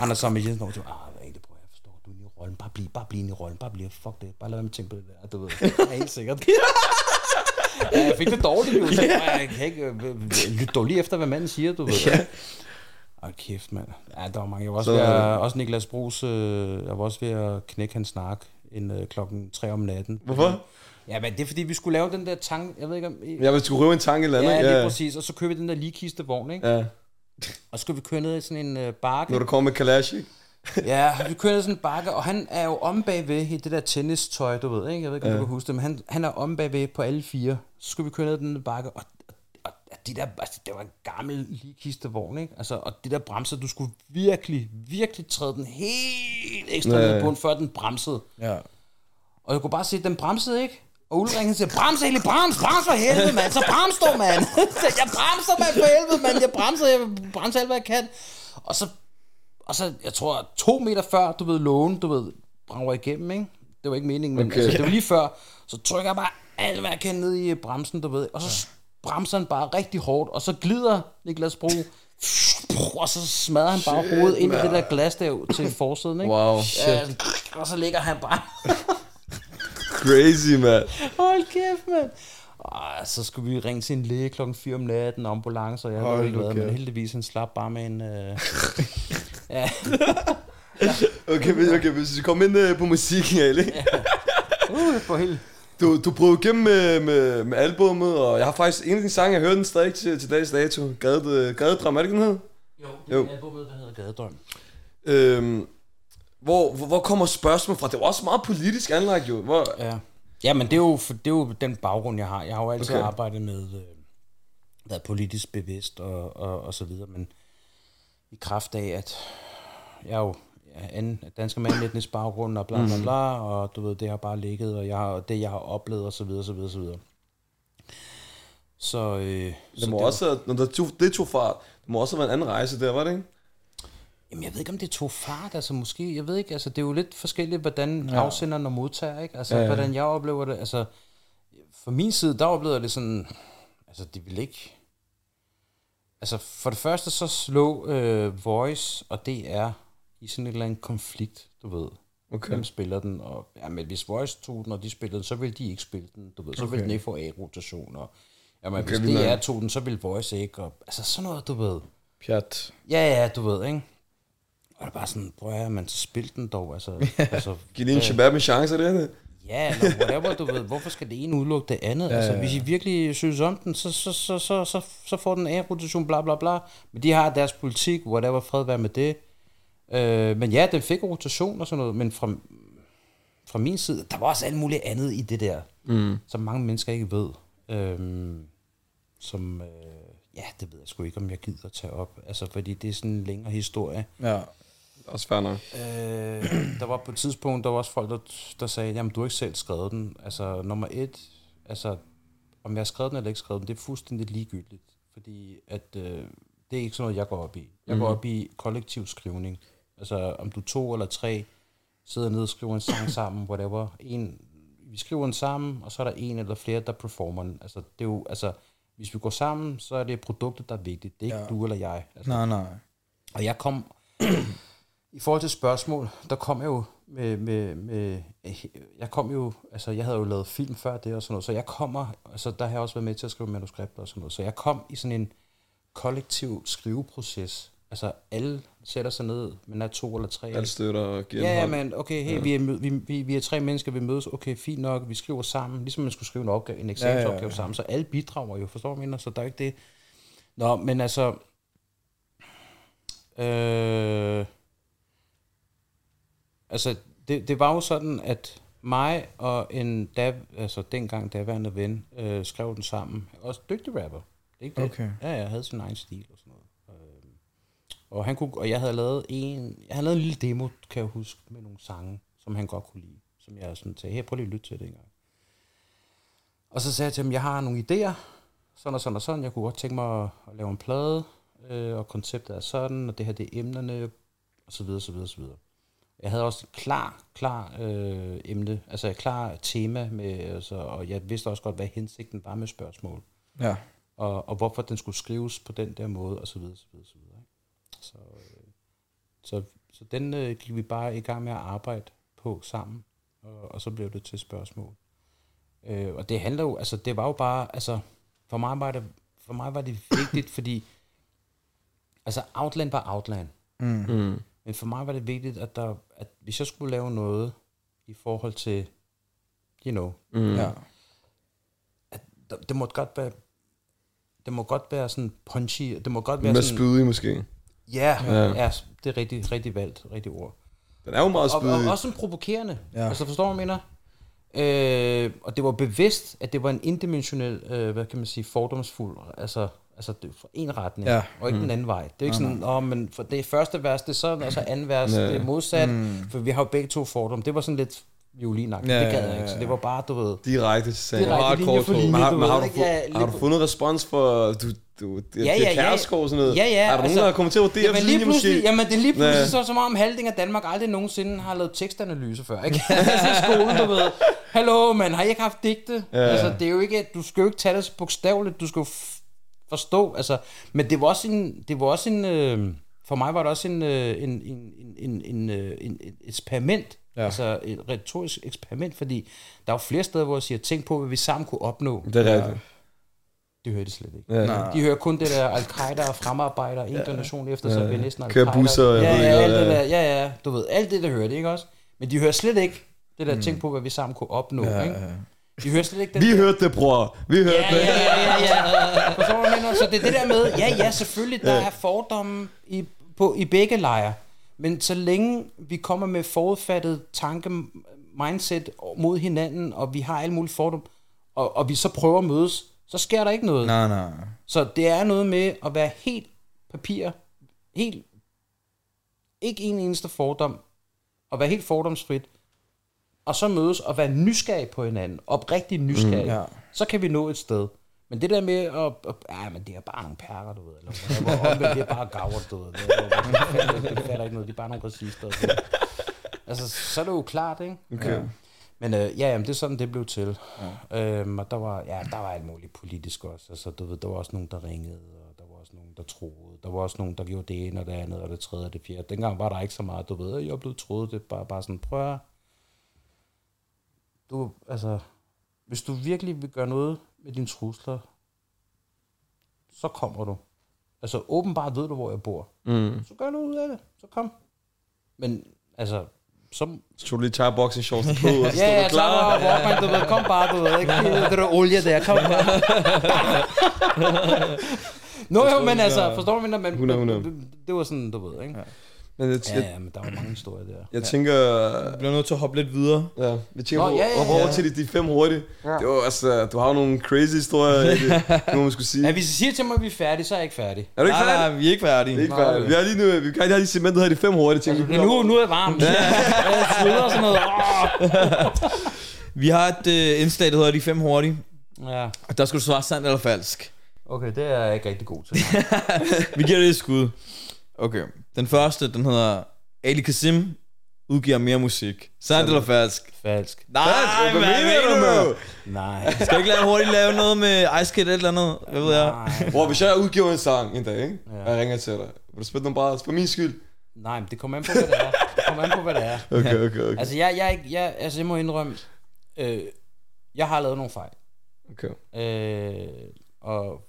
Speaker 4: Anders Sommer Jensen over til, mig, ah, hvad det, bror, jeg forstår, du inde i rollen, bare bliv, bare bliv i rollen, bare bliv, fuck det, bare lad være med at tænke på det der, du ved, det er helt sikkert. ja, jeg fik det dårligt, jo, så jeg kan ikke, øh, lytte dog lige efter, hvad manden siger, du ved. Ja. Åh, kæft, mand. Ja, der var mange. Jeg var også,
Speaker 3: Så-
Speaker 4: ved at, også Niklas Brugs, øh, jeg var også ved at knække hans snak en, øh, klokken 3 om natten.
Speaker 3: Hvorfor?
Speaker 4: Ja, men det er fordi, vi skulle lave den der tank, jeg ved ikke om...
Speaker 3: Jeg vil skulle røve en tanke eller andet.
Speaker 4: Ja, lige
Speaker 3: ja.
Speaker 4: præcis. Og så kører vi den der ligekiste vogn, ikke?
Speaker 3: Ja.
Speaker 4: Og så skal vi køre ned i sådan en øh, bakke.
Speaker 3: Når du kommer med Kalash, ikke?
Speaker 4: Ja, vi kører ned sådan en bakke, og han er jo om bagved i det der tennistøj, du ved, ikke? Jeg ved ikke, om
Speaker 3: Ja.
Speaker 4: du kan huske det, men han, han er om bagved på alle fire. Så skal vi køre ned den bakke, og, og, og de der, altså, det var en gammel ligekistevogn, ikke? Altså, og det der bremser, du skulle virkelig, virkelig træde den helt ekstra
Speaker 3: Ja,
Speaker 4: ned
Speaker 3: ja.
Speaker 4: på den, før den bremsede.
Speaker 2: Ja.
Speaker 4: Og jeg kunne bare se, at den bremsede ikke. Og Ulrik siger, brems Eli, brems, brems for helvede, mand. Så brems dog, mand. Jeg bremser, mand, for helvede, mand. Jeg bremser, jeg bremser alt, hvad jeg kan. Og så, og så, jeg tror, to meter før, du ved, lågen, du ved, brager igennem, ikke? Det var ikke meningen, men
Speaker 3: Okay.
Speaker 4: altså, det var lige før. Så trykker jeg bare alt, hvad jeg kan ned i bremsen, du ved. Og så bremser han bare rigtig hårdt, og så glider Niklas Bro, og så smadrer han bare hovedet ind i det der glas der til forsiden, ikke?
Speaker 3: Wow.
Speaker 4: Ja, og så ligger han bare
Speaker 3: Crazy, mand.
Speaker 4: Hold kæft, mand. Og så skulle vi ringe til en læge klokken 4 om natten, ambulance, og jeg
Speaker 2: Hold
Speaker 4: ved ikke hvad, men heldigvis han slap bare med en... Øh... ja,
Speaker 3: Okay, men- okay, hvis vi kommer ind øh, på musikken, Ali.
Speaker 4: uh, for helt...
Speaker 3: Du, du brød igennem med, med, med albummet, og jeg har faktisk en af dine sange, jeg hørte den stadig til, til dags dato. Gade, Gadedram, er det ikke, den hed?
Speaker 4: Jo,
Speaker 3: Jo.
Speaker 4: det er albumet, der hedder Gadedrøm.
Speaker 3: Øhm, hvor, hvor, hvor kommer spørgsmål fra? Det var også meget politisk anlagt, jo. Hvor,
Speaker 4: Ja. ja, men det er, jo, for- det er jo den baggrund, jeg har. Jeg har jo altid
Speaker 3: Okay.
Speaker 4: okay. arbejdet med, øh, været politisk bevidst og, og, og så videre, men i kraft af, at jeg er jo anden dansker med en etnisk baggrund og bla bla
Speaker 3: Mhm.
Speaker 4: bla, og du ved, det har bare ligget, og jeg har, det jeg har oplevet og så videre, så videre, så videre. Så, øh, så
Speaker 3: det må
Speaker 4: var-
Speaker 3: også, når der tog, det tog fart, det må også have været en anden rejse der, var det ikke?
Speaker 4: Jamen, jeg ved ikke, om det tog fart, altså måske, jeg ved ikke, altså det er jo lidt forskelligt, hvordan ja. afsenderen og modtager, ikke? Altså,
Speaker 3: Ja,
Speaker 4: ja, hvordan jeg oplever det, altså, for min side, der oplevede jeg det sådan, altså det vil ikke, altså for det første så slå øh, Voice og DR i sådan en eller anden konflikt, du ved.
Speaker 3: Okay.
Speaker 4: Hvem spiller den? Og, ja, men hvis Voice tog den, og de spillede den, så ville de ikke spille den, du ved. Så okay. Ville den ikke få A-rotation, og jamen,
Speaker 3: Okay,
Speaker 4: okay,
Speaker 3: vi
Speaker 4: hvis. DR tog den, så ville Voice ikke, og altså sådan noget, du ved.
Speaker 2: Pjat.
Speaker 4: Ja, ja, du ved, ikke? Og det er bare sådan, prøv at man spil den dog, altså. altså
Speaker 3: Giv lige en shabab en chance, er det det?
Speaker 4: Ja, eller whatever, du ved. Hvorfor skal det ene udelukke det andet? Ja, altså, hvis I virkelig synes om den, så, så, så, så, så, så får den en rotation, bla bla bla. Men de har deres politik, whatever, fred være med det. Øh, men ja, den fik rotation og sådan noget, men fra, fra min side, der var også alt muligt andet i det der,
Speaker 3: Mm.
Speaker 4: som mange mennesker ikke ved. Øhm, som, øh, ja, det ved jeg sgu ikke, om jeg gider tage op. Altså, fordi det er sådan en længere historie.
Speaker 2: Ja.
Speaker 3: Også fair nok.
Speaker 4: Øh, der var på et tidspunkt, der var også folk, der, der sagde, jamen du har ikke selv skrevet den. Altså nummer et, altså om jeg har skrevet den eller ikke skrevet den, det er fuldstændig ligegyldigt. Fordi at, øh, det er ikke sådan noget, jeg går op i. Jeg mm. går op i kollektiv skrivning. Altså om du to eller tre sidder nede og skriver en sang sammen, whatever. En, vi skriver den sammen, og så er der en eller flere, der performer den. Altså, det er jo, altså, hvis vi går sammen, så er det produktet, der er vigtigt. Det er ikke
Speaker 2: ja.
Speaker 4: du eller jeg. Altså,
Speaker 2: Nej, nej.
Speaker 4: og jeg kom, i forhold til spørgsmål, der kom jeg jo med, med, med, jeg kom jo, altså jeg havde jo lavet film før det og sådan noget, så jeg kommer, altså der har jeg også været med til at skrive manuskripter og sådan noget, så jeg kom i sådan en kollektiv skriveproces. Altså alle sætter sig ned, men er to eller tre.
Speaker 3: Alle støtter og giver
Speaker 4: Ja, ja, men okay, hey, ja. vi, er, vi, vi, vi er tre mennesker, vi mødes, okay, fint nok, vi skriver sammen, ligesom man skulle skrive en opgave, en eksamensopgave ja, ja, ja. sammen, så alle bidrager jo, forstår du, mener? Så der er ikke det. Nå, men altså, øh, altså, det, det var jo sådan, at mig og en dav, altså dengang daværende ven, øh, skrev den sammen. Også dygtig rapper. Det er ikke det.
Speaker 2: Okay.
Speaker 4: Ja, jeg havde sin egen stil og sådan noget. Øh, og, han kunne, og jeg havde lavet en, jeg havde lavet en lille demo, kan jeg huske, med nogle sange, som han godt kunne lide. Som jeg sådan sagde, her prøv lige at lytte til det engang. Og så sagde jeg til ham, jeg har nogle idéer, sådan og sådan og sådan. Jeg kunne godt tænke mig at, at lave en plade, øh, og konceptet er sådan, og det her det er emnerne, og så videre, så videre, så videre. Jeg havde også et klar, klar øh, emne, altså et klar tema, med, altså, og jeg vidste også godt, hvad hensigten var med spørgsmål
Speaker 2: Ja.
Speaker 4: og, og hvorfor den skulle skrives på den der måde, og så videre, så videre, så videre. Ikke? Så, øh, så, så den øh, gik vi bare i gang med at arbejde på sammen, og, og så blev det til spørgsmål. Øh, og det handler jo, altså det var jo bare, altså for mig var det, for mig var det vigtigt, fordi altså Outland var Outland.
Speaker 3: Mm.
Speaker 4: Men for mig var det vigtigt, at, der, at hvis jeg skulle lave noget i forhold til, you know,
Speaker 3: Mm.
Speaker 2: Ja.
Speaker 4: der, det må godt være, det må godt være sådan punchy, det må godt være
Speaker 3: Med
Speaker 4: sådan,
Speaker 3: spydig måske.
Speaker 4: Ja,
Speaker 3: Ja.
Speaker 4: ja. det er rigtig, rigtig valgt, rigtig ord.
Speaker 3: Den er jo meget
Speaker 4: Og, og
Speaker 3: spydig.
Speaker 4: også sådan provokerende.
Speaker 2: Ja.
Speaker 4: Ja. Altså, forstår du, hvad jeg mener? Øh, og det var bevidst, at det var en indimensionel, øh, hvad kan man sige, fordomsfuld, altså, altså det, for en retning,
Speaker 2: Ja.
Speaker 4: og ikke den anden vej. Det er ikke sådan, Åh, men for det første vers, det er sådan, og så anden vers,
Speaker 3: Ja.
Speaker 4: det er modsat, for vi har jo begge to fordomme. Det var sådan lidt violinagtigt,
Speaker 2: Ja,
Speaker 4: det gad
Speaker 2: ja,
Speaker 4: jeg
Speaker 2: ja,
Speaker 4: ikke, så
Speaker 2: ja.
Speaker 4: det var bare, du ved,
Speaker 3: Direkte sagen.
Speaker 4: Direkte linje for linje,
Speaker 3: har,
Speaker 4: du
Speaker 3: har, du,
Speaker 4: ja,
Speaker 3: har du fundet respons for, du, du, det,
Speaker 4: Ja,
Speaker 3: det
Speaker 4: ja,
Speaker 3: er
Speaker 4: ja.
Speaker 3: kæreskov og sådan noget?
Speaker 4: Ja, ja,
Speaker 3: Er der nogen,
Speaker 4: altså-
Speaker 3: der har kommet til at
Speaker 4: Jamen
Speaker 3: DF's
Speaker 4: lige
Speaker 3: måske?
Speaker 4: jamen det er lige pludselig
Speaker 3: Ja.
Speaker 4: så som om halvdelen af Danmark aldrig nogensinde har lavet tekstanalyse før, ikke? altså skolen, du ved. Hallo, man, har I ikke haft digte?
Speaker 3: Ja.
Speaker 4: Altså, det er jo ikke, du skal jo ikke tage det så bogstaveligt, du skal jo forstå, altså, men det var også en, det var også en, øh, for mig var det også en, øh, en, en, en, en, en, øh, en, et eksperiment,
Speaker 2: Ja.
Speaker 4: ja. altså et retorisk eksperiment, fordi der er jo flere steder, hvor jeg siger, tænk på, hvad vi sammen kunne opnå.
Speaker 3: Det er rigtigt.
Speaker 4: Det hører de slet ikke.
Speaker 3: Ja.
Speaker 2: Nej.
Speaker 4: De hører kun det der al-Qaida og fremarbejder, en generation efter, så
Speaker 3: Ja.
Speaker 4: bliver næsten
Speaker 3: Kører
Speaker 4: al-Qaida.
Speaker 3: busser, jeg
Speaker 4: ja,
Speaker 3: ved
Speaker 4: ja,
Speaker 3: ikke
Speaker 4: alt det
Speaker 3: ja.
Speaker 4: der, ja, ja, du ved, alt det, der hører det, ikke også? Men de hører slet ikke det der, tænk på, hvad vi sammen kunne opnå,
Speaker 2: Ja,
Speaker 4: ikke?
Speaker 2: ja.
Speaker 4: De hører slet ikke det
Speaker 3: Vi hørte det, bror. Vi hørte
Speaker 4: Ja,
Speaker 3: det.
Speaker 4: ja, ja, ja, ja. Forstår du, mener? Så det er det der med, ja, ja, selvfølgelig, der er fordomme i, på, i begge lejre. Men så længe vi kommer med forudfattet tanke, mindset mod hinanden, og vi har alle mulige fordomme, og, og vi så prøver at mødes, så sker der ikke noget.
Speaker 2: Nej, nej.
Speaker 4: Så det er noget med at være helt papir, helt, ikke en eneste fordom, og være helt fordomsfrit, og så mødes og være nysgerrig på hinanden, oprigtig nysgerrig,
Speaker 2: Mm, ja.
Speaker 4: så kan vi nå et sted. Men det der med at, at ja, men det er bare nogle perker, du ved, eller omvendt, det er bare gavre, du ved, det, det, fatter ikke noget, det er bare nogle racister. Altså, så er det jo klart, ikke?
Speaker 3: Okay.
Speaker 4: Men øh, ja, jamen, det er sådan, det blev til. Ja. Øhm, og der var, ja, der var alt muligt politisk også. Altså, du ved, der var også nogen, der ringede, og der var også nogen, der troede. Der var også nogen, der gjorde det ene og det andet, og det tredje og det fjerde. Dengang var der ikke så meget, du ved, jeg er blevet troet, det er bare, bare sådan, prøv. Du, altså, hvis du virkelig vil gøre noget med dine trusler, så kommer du. Altså, åbenbart ved du, hvor jeg bor.
Speaker 3: Mm.
Speaker 4: Så gør noget ud af det. Så kom. Men, altså, så,
Speaker 3: Så du lige tager boxing shorts på, og så
Speaker 4: Ja,
Speaker 3: du
Speaker 4: ja, så
Speaker 3: klar.
Speaker 4: var Walkman, du ved, kom bare, du ved, ikke? Det der olie der, kom bare. Nå jo, men altså, forstår du, mener? men
Speaker 3: 100, 100.
Speaker 4: det, det var sådan, du ved, ikke?
Speaker 3: Men jeg,
Speaker 4: Ja, ja, men der var mange historier der.
Speaker 3: jeg tænker...
Speaker 2: Jeg bliver nødt til at hoppe lidt videre.
Speaker 3: Ja, vi tænker
Speaker 4: Nå,
Speaker 3: på,
Speaker 4: ja, ja,
Speaker 3: hoppe over
Speaker 4: ja.
Speaker 3: til de, de fem hurtige. Ja. Det var, altså, du har jo nogle crazy historier, ikke? Det må man skulle sige.
Speaker 4: Ja, hvis I siger til mig, at vi er færdige, så er jeg ikke færdig.
Speaker 3: Er du ikke
Speaker 2: nej,
Speaker 3: færdig?
Speaker 2: nej, vi er ikke færdige.
Speaker 3: Det er ikke
Speaker 4: Nej,
Speaker 3: færdigt. Vi har lige nu, vi kan lige have de segment, der hedder de fem hurtige ting.
Speaker 4: Men nu, nu er jeg varm. Jeg sveder og sådan noget.
Speaker 2: Vi har et øh, indslag, der hedder De Fem Hurtige.
Speaker 4: Ja,
Speaker 2: Og der skal du svare sandt eller falsk.
Speaker 4: okay, det er jeg ikke rigtig god til.
Speaker 2: Vi giver det et skud. Okay. Den første, den hedder Ali Kasim udgiver mere musik. Sandt eller falsk?
Speaker 4: Falsk.
Speaker 2: Nej,
Speaker 3: Falsk?
Speaker 2: hvad
Speaker 3: mener du?
Speaker 2: du?
Speaker 4: Nej.
Speaker 2: Skal ikke lave hurtigt lave noget med Ice Kid eller et eller andet? Hvad ved jeg?
Speaker 3: Bror, hvis jeg udgiver en sang en dag, ikke?
Speaker 4: Ja.
Speaker 3: Og jeg ringer til dig. Vil du spille nogle bars for min skyld?
Speaker 4: Nej, men det kommer an på, hvad det er. Det kommer an på, hvad det er.
Speaker 3: Okay, okay, okay.
Speaker 4: Altså, jeg, jeg, ikke- jeg, altså, jeg må indrømme, øh, jeg har lavet nogle fejl.
Speaker 3: okay.
Speaker 4: Øh, og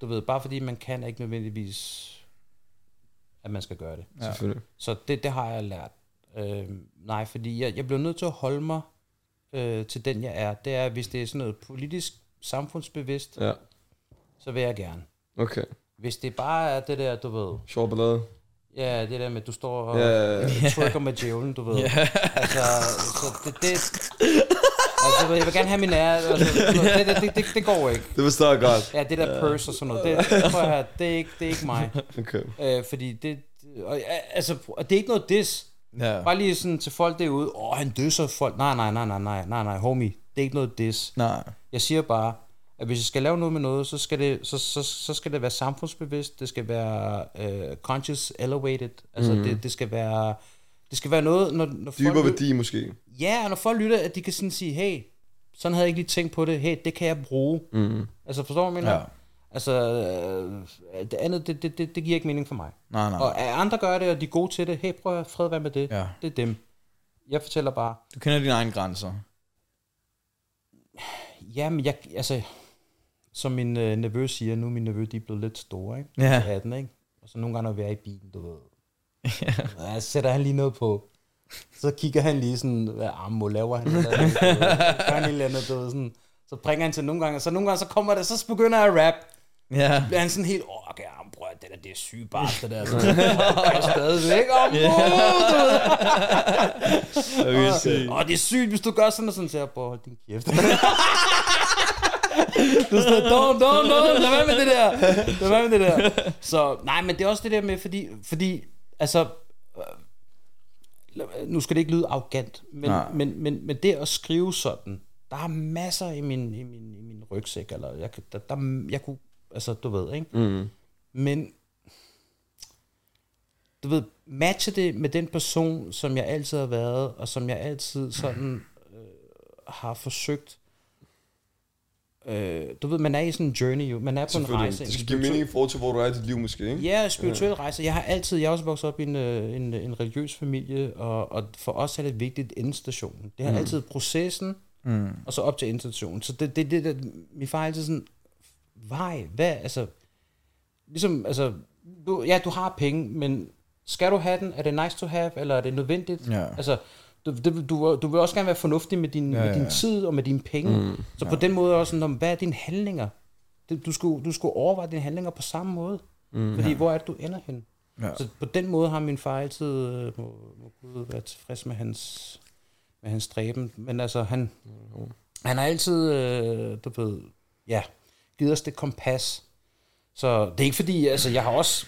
Speaker 4: du ved, bare fordi man kan, ikke nødvendigvis, at man skal gøre det.
Speaker 2: Ja.
Speaker 3: Selvfølgelig.
Speaker 4: Så det, det har jeg lært. Øh, nej, fordi jeg, jeg bliver nødt til at holde mig øh, til den, jeg er. Det er, hvis det er sådan noget politisk samfundsbevidst,
Speaker 3: Ja,
Speaker 4: så vil jeg gerne.
Speaker 3: okay.
Speaker 4: Hvis det bare er det der, du ved,
Speaker 3: Sjov ballade.
Speaker 4: ja, det der med, at du står og
Speaker 3: ja.
Speaker 4: trykker med djævlen, du ved. Altså, så det, det altså, jeg vil gerne have min ære, altså, det, det, det, det, det går ikke.
Speaker 3: Det forstår jeg godt.
Speaker 4: Ja, det der purse og sådan noget, det, det, prøv at det, er ikke, det er ikke mig.
Speaker 3: Okay.
Speaker 4: Øh, fordi det, og, altså, og det er ikke noget diss.
Speaker 2: Ja.
Speaker 4: Bare lige sådan til folk derude, åh, han døsser folk. Nej, nej, nej, nej, nej, nej, nej, homie. Det er ikke noget diss.
Speaker 2: Nej.
Speaker 4: Jeg siger bare, at hvis jeg skal lave noget med noget, så skal det, så, så, så skal det være samfundsbevidst, det skal være uh, conscious elevated, altså mm. det, det skal være, det skal være noget, når, når
Speaker 3: Dybere
Speaker 4: folk,
Speaker 3: værdi måske.
Speaker 4: ja, og når folk lytter, at de kan sådan sige, hey, sådan havde jeg ikke lige tænkt på det, hey, det kan jeg bruge.
Speaker 3: Mm.
Speaker 4: Altså, forstår du, mener?
Speaker 2: Ja.
Speaker 4: Altså, øh, det andet, det, det, det, det giver ikke mening for mig.
Speaker 2: Nej, nej.
Speaker 4: Og andre gør det, og de er gode til det, hey, prøv at fred være med det.
Speaker 2: Ja.
Speaker 4: Det er dem. Jeg fortæller bare,
Speaker 2: Du kender dine egne grænser.
Speaker 4: jamen, jeg, altså, som min øh, nevø siger, nu er min nevø, de er blevet lidt store, ikke?
Speaker 2: Ja.
Speaker 4: 18, ikke? Og så nogle gange, når vi er i bilen, du ved, ja. så sætter han lige noget på. Så kigger han lige sådan, hvad arm laver han? Gør han et eller andet, du ved, sådan. Så bringer han til nogle gange, så nogle gange, så kommer det, så begynder jeg at rap.
Speaker 2: Ja.
Speaker 4: bliver han sådan helt, åh, okay, jamen, bror, det der, det er sygt bare, det der. Så, og stadigvæk, om
Speaker 2: Jeg vil sige.
Speaker 4: Åh, det er sygt, hvis du gør sådan og sådan, så jeg, bror, hold din kæft. du står, don't, don't, don't, lad være med det der. Lad være med det der. Så, nej, men det er også det der med, fordi, fordi altså, øh, nu skal det ikke lyde arrogant, men,
Speaker 2: Nej.
Speaker 4: men, men, men det at skrive sådan, der er masser i min, i min, i min rygsæk, eller jeg, der, der, jeg kunne, altså, du ved, ikke?
Speaker 3: Mm.
Speaker 4: Men du ved, matche det med den person, som jeg altid har været, og som jeg altid sådan øh, har forsøgt. Øh, du ved, man er i sådan en journey jo. Man er på en rejse.
Speaker 3: Det skal give mening i forhold til, hvor du er i dit liv måske, ikke?
Speaker 4: Ja, spirituel rejse. Jeg har altid, jeg er også vokset op i en, øh, en, en religiøs familie, og, og for os er det vigtigt endstationen. Det har mm. altid processen,
Speaker 2: Mm.
Speaker 4: og så op til endstationen. Så det, det, det, det min far er altid sådan, vej, hvad, altså, ligesom, altså, du, ja, du har penge, men skal du have den? Er det nice to have, eller er det nødvendigt?
Speaker 2: Ja.
Speaker 4: Altså, du, det, du, du vil også gerne være fornuftig med din,
Speaker 2: Ja,
Speaker 4: ja, med
Speaker 2: ja,
Speaker 4: din
Speaker 2: ja.
Speaker 4: tid og med dine penge. Mm, så på den måde også, sådan, hvad er dine handlinger? Du, skulle, du skulle overveje dine handlinger på samme måde. Mm, fordi hvor er det, du ender hen?
Speaker 2: Ja.
Speaker 4: Så på den måde har min far altid, øh, må, må Gud være tilfreds med hans, med hans stræben. Men altså, han, han har altid, øh, du ved, ja, givet os det kompas. Så det er ikke fordi, altså, jeg har også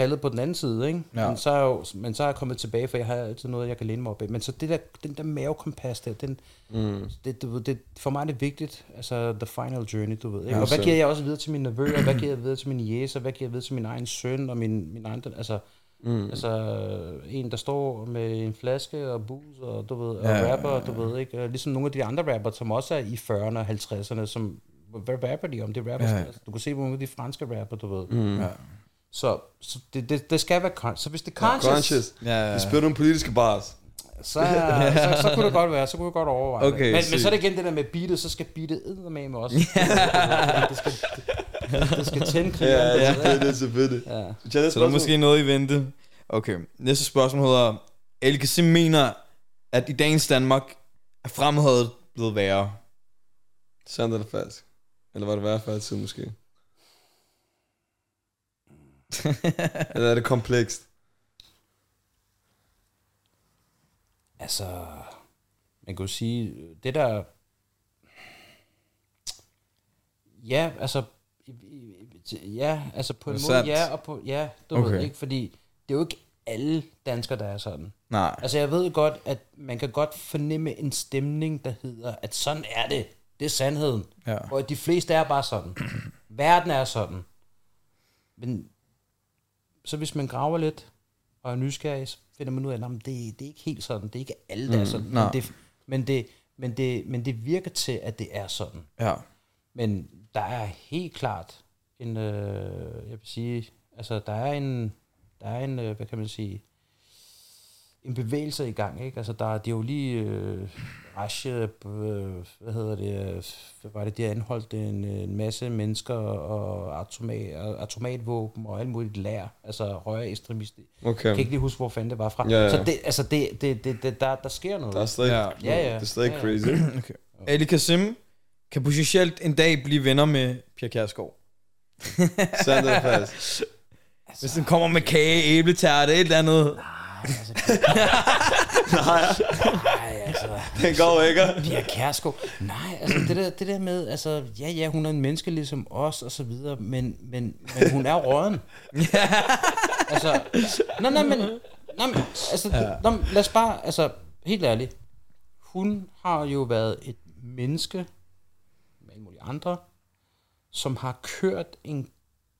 Speaker 4: faldet på den anden side, ikke?
Speaker 2: Ja.
Speaker 4: Men, så er jeg jo, men så er jeg kommet tilbage, for jeg har altid noget, jeg kan læne mig op af. Men så det der, den der mavekompas der, den,
Speaker 3: Mm.
Speaker 4: det, ved, det, for mig er det vigtigt, altså the final journey, du ved. Ikke?
Speaker 3: Ja,
Speaker 4: og hvad giver jeg også videre til mine nevøer, hvad giver jeg videre til mine jæser, hvad giver jeg videre til min egen søn og min, min egen, altså,
Speaker 3: Mm.
Speaker 4: altså en, der står med en flaske og bus og du ved, og
Speaker 2: Ja, ja,
Speaker 4: rapper, du ved, ikke? Ligesom nogle af de andre rapper, som også er i 40'erne og 50'erne, som, hvad rapper de om? Det er rappers,
Speaker 2: Ja,
Speaker 4: ja.
Speaker 2: ja.
Speaker 4: altså, du kan se på nogle af de franske rapper, du ved.
Speaker 3: Mm.
Speaker 2: Ja.
Speaker 4: Så, så det, det, det skal være conscious. Så hvis det er conscious,
Speaker 3: Conscious.
Speaker 2: Ja,
Speaker 3: Vi spiller nogle politiske bars.
Speaker 4: så, så, så, kunne det godt være, så kunne det godt overveje det.
Speaker 2: Okay,
Speaker 4: men, men
Speaker 2: sygt.
Speaker 4: så er det igen det der med beatet, så skal beatet eddermame med også. det, skal, det, det skal tænde krigeren.
Speaker 3: Ja,
Speaker 4: du ved,
Speaker 3: selvfølgelig, selvfølgelig.
Speaker 4: ikke? Ja.
Speaker 3: Så det
Speaker 2: Så der er måske noget i vente. Okay, næste spørgsmål hedder, Kasim mener, at i dagens Danmark er fremheden blevet værre.
Speaker 3: Sandt eller falsk? Eller var det værre før i tiden måske? eller er det komplekst?
Speaker 4: Altså, man kan jo sige, det der... Ja, altså... Ja, altså på en måde,
Speaker 2: sandt.
Speaker 4: ja, og på, ja, du
Speaker 2: Okay.
Speaker 4: ved ikke, fordi det er jo ikke alle danskere, der er sådan.
Speaker 2: Nej.
Speaker 4: Altså, jeg ved godt, at man kan godt fornemme en stemning, der hedder, at sådan er det. Det er sandheden.
Speaker 2: Ja.
Speaker 4: Og at de fleste er bare sådan. Verden er sådan. Men så hvis man graver lidt og er nysgerrig, så finder man ud af, at det, det er ikke helt sådan. Det er ikke alle, der er sådan.
Speaker 2: nej.
Speaker 4: Men det, men, det, men, det, men det virker til, at det er sådan.
Speaker 2: Ja.
Speaker 4: Men der er helt klart en, øh, jeg vil sige, altså der er en, der er en, øh, hvad kan man sige, en bevægelse i gang, ikke? Altså der, det er jo lige øh, Rashe, øh, hvad hedder det, øh, hvad var det, de har anholdt en, en masse mennesker og automat, og automatvåben og alt muligt lær, altså højere ekstremister. Jeg
Speaker 3: Okay.
Speaker 4: kan ikke lige huske, hvor fanden det var fra.
Speaker 3: Ja, ja.
Speaker 4: Så det, altså det, det, det, det der, der sker noget.
Speaker 3: Der er stadig,
Speaker 2: Ja.
Speaker 4: Ja, ja.
Speaker 3: Det er stadig
Speaker 4: Ja, ja.
Speaker 3: crazy.
Speaker 2: Okay. Ali Kasim kan potentielt en dag blive venner med Pia Kjærsgaard.
Speaker 3: Sandt er fast.
Speaker 2: Hvis den kommer med kage, æbletærte, et eller andet.
Speaker 4: Altså, nej, altså,
Speaker 3: Den går ikke.
Speaker 4: Pia Kærsgaard. Nej, altså det der, det der med, altså, ja, ja, hun er en menneske ligesom os og så videre, men, men, men hun er råden. altså, nej, nej, men, nej, men altså, ja. nej, lad os bare, altså, helt ærligt. Hun har jo været et menneske, med alle mulige andre, som har kørt en,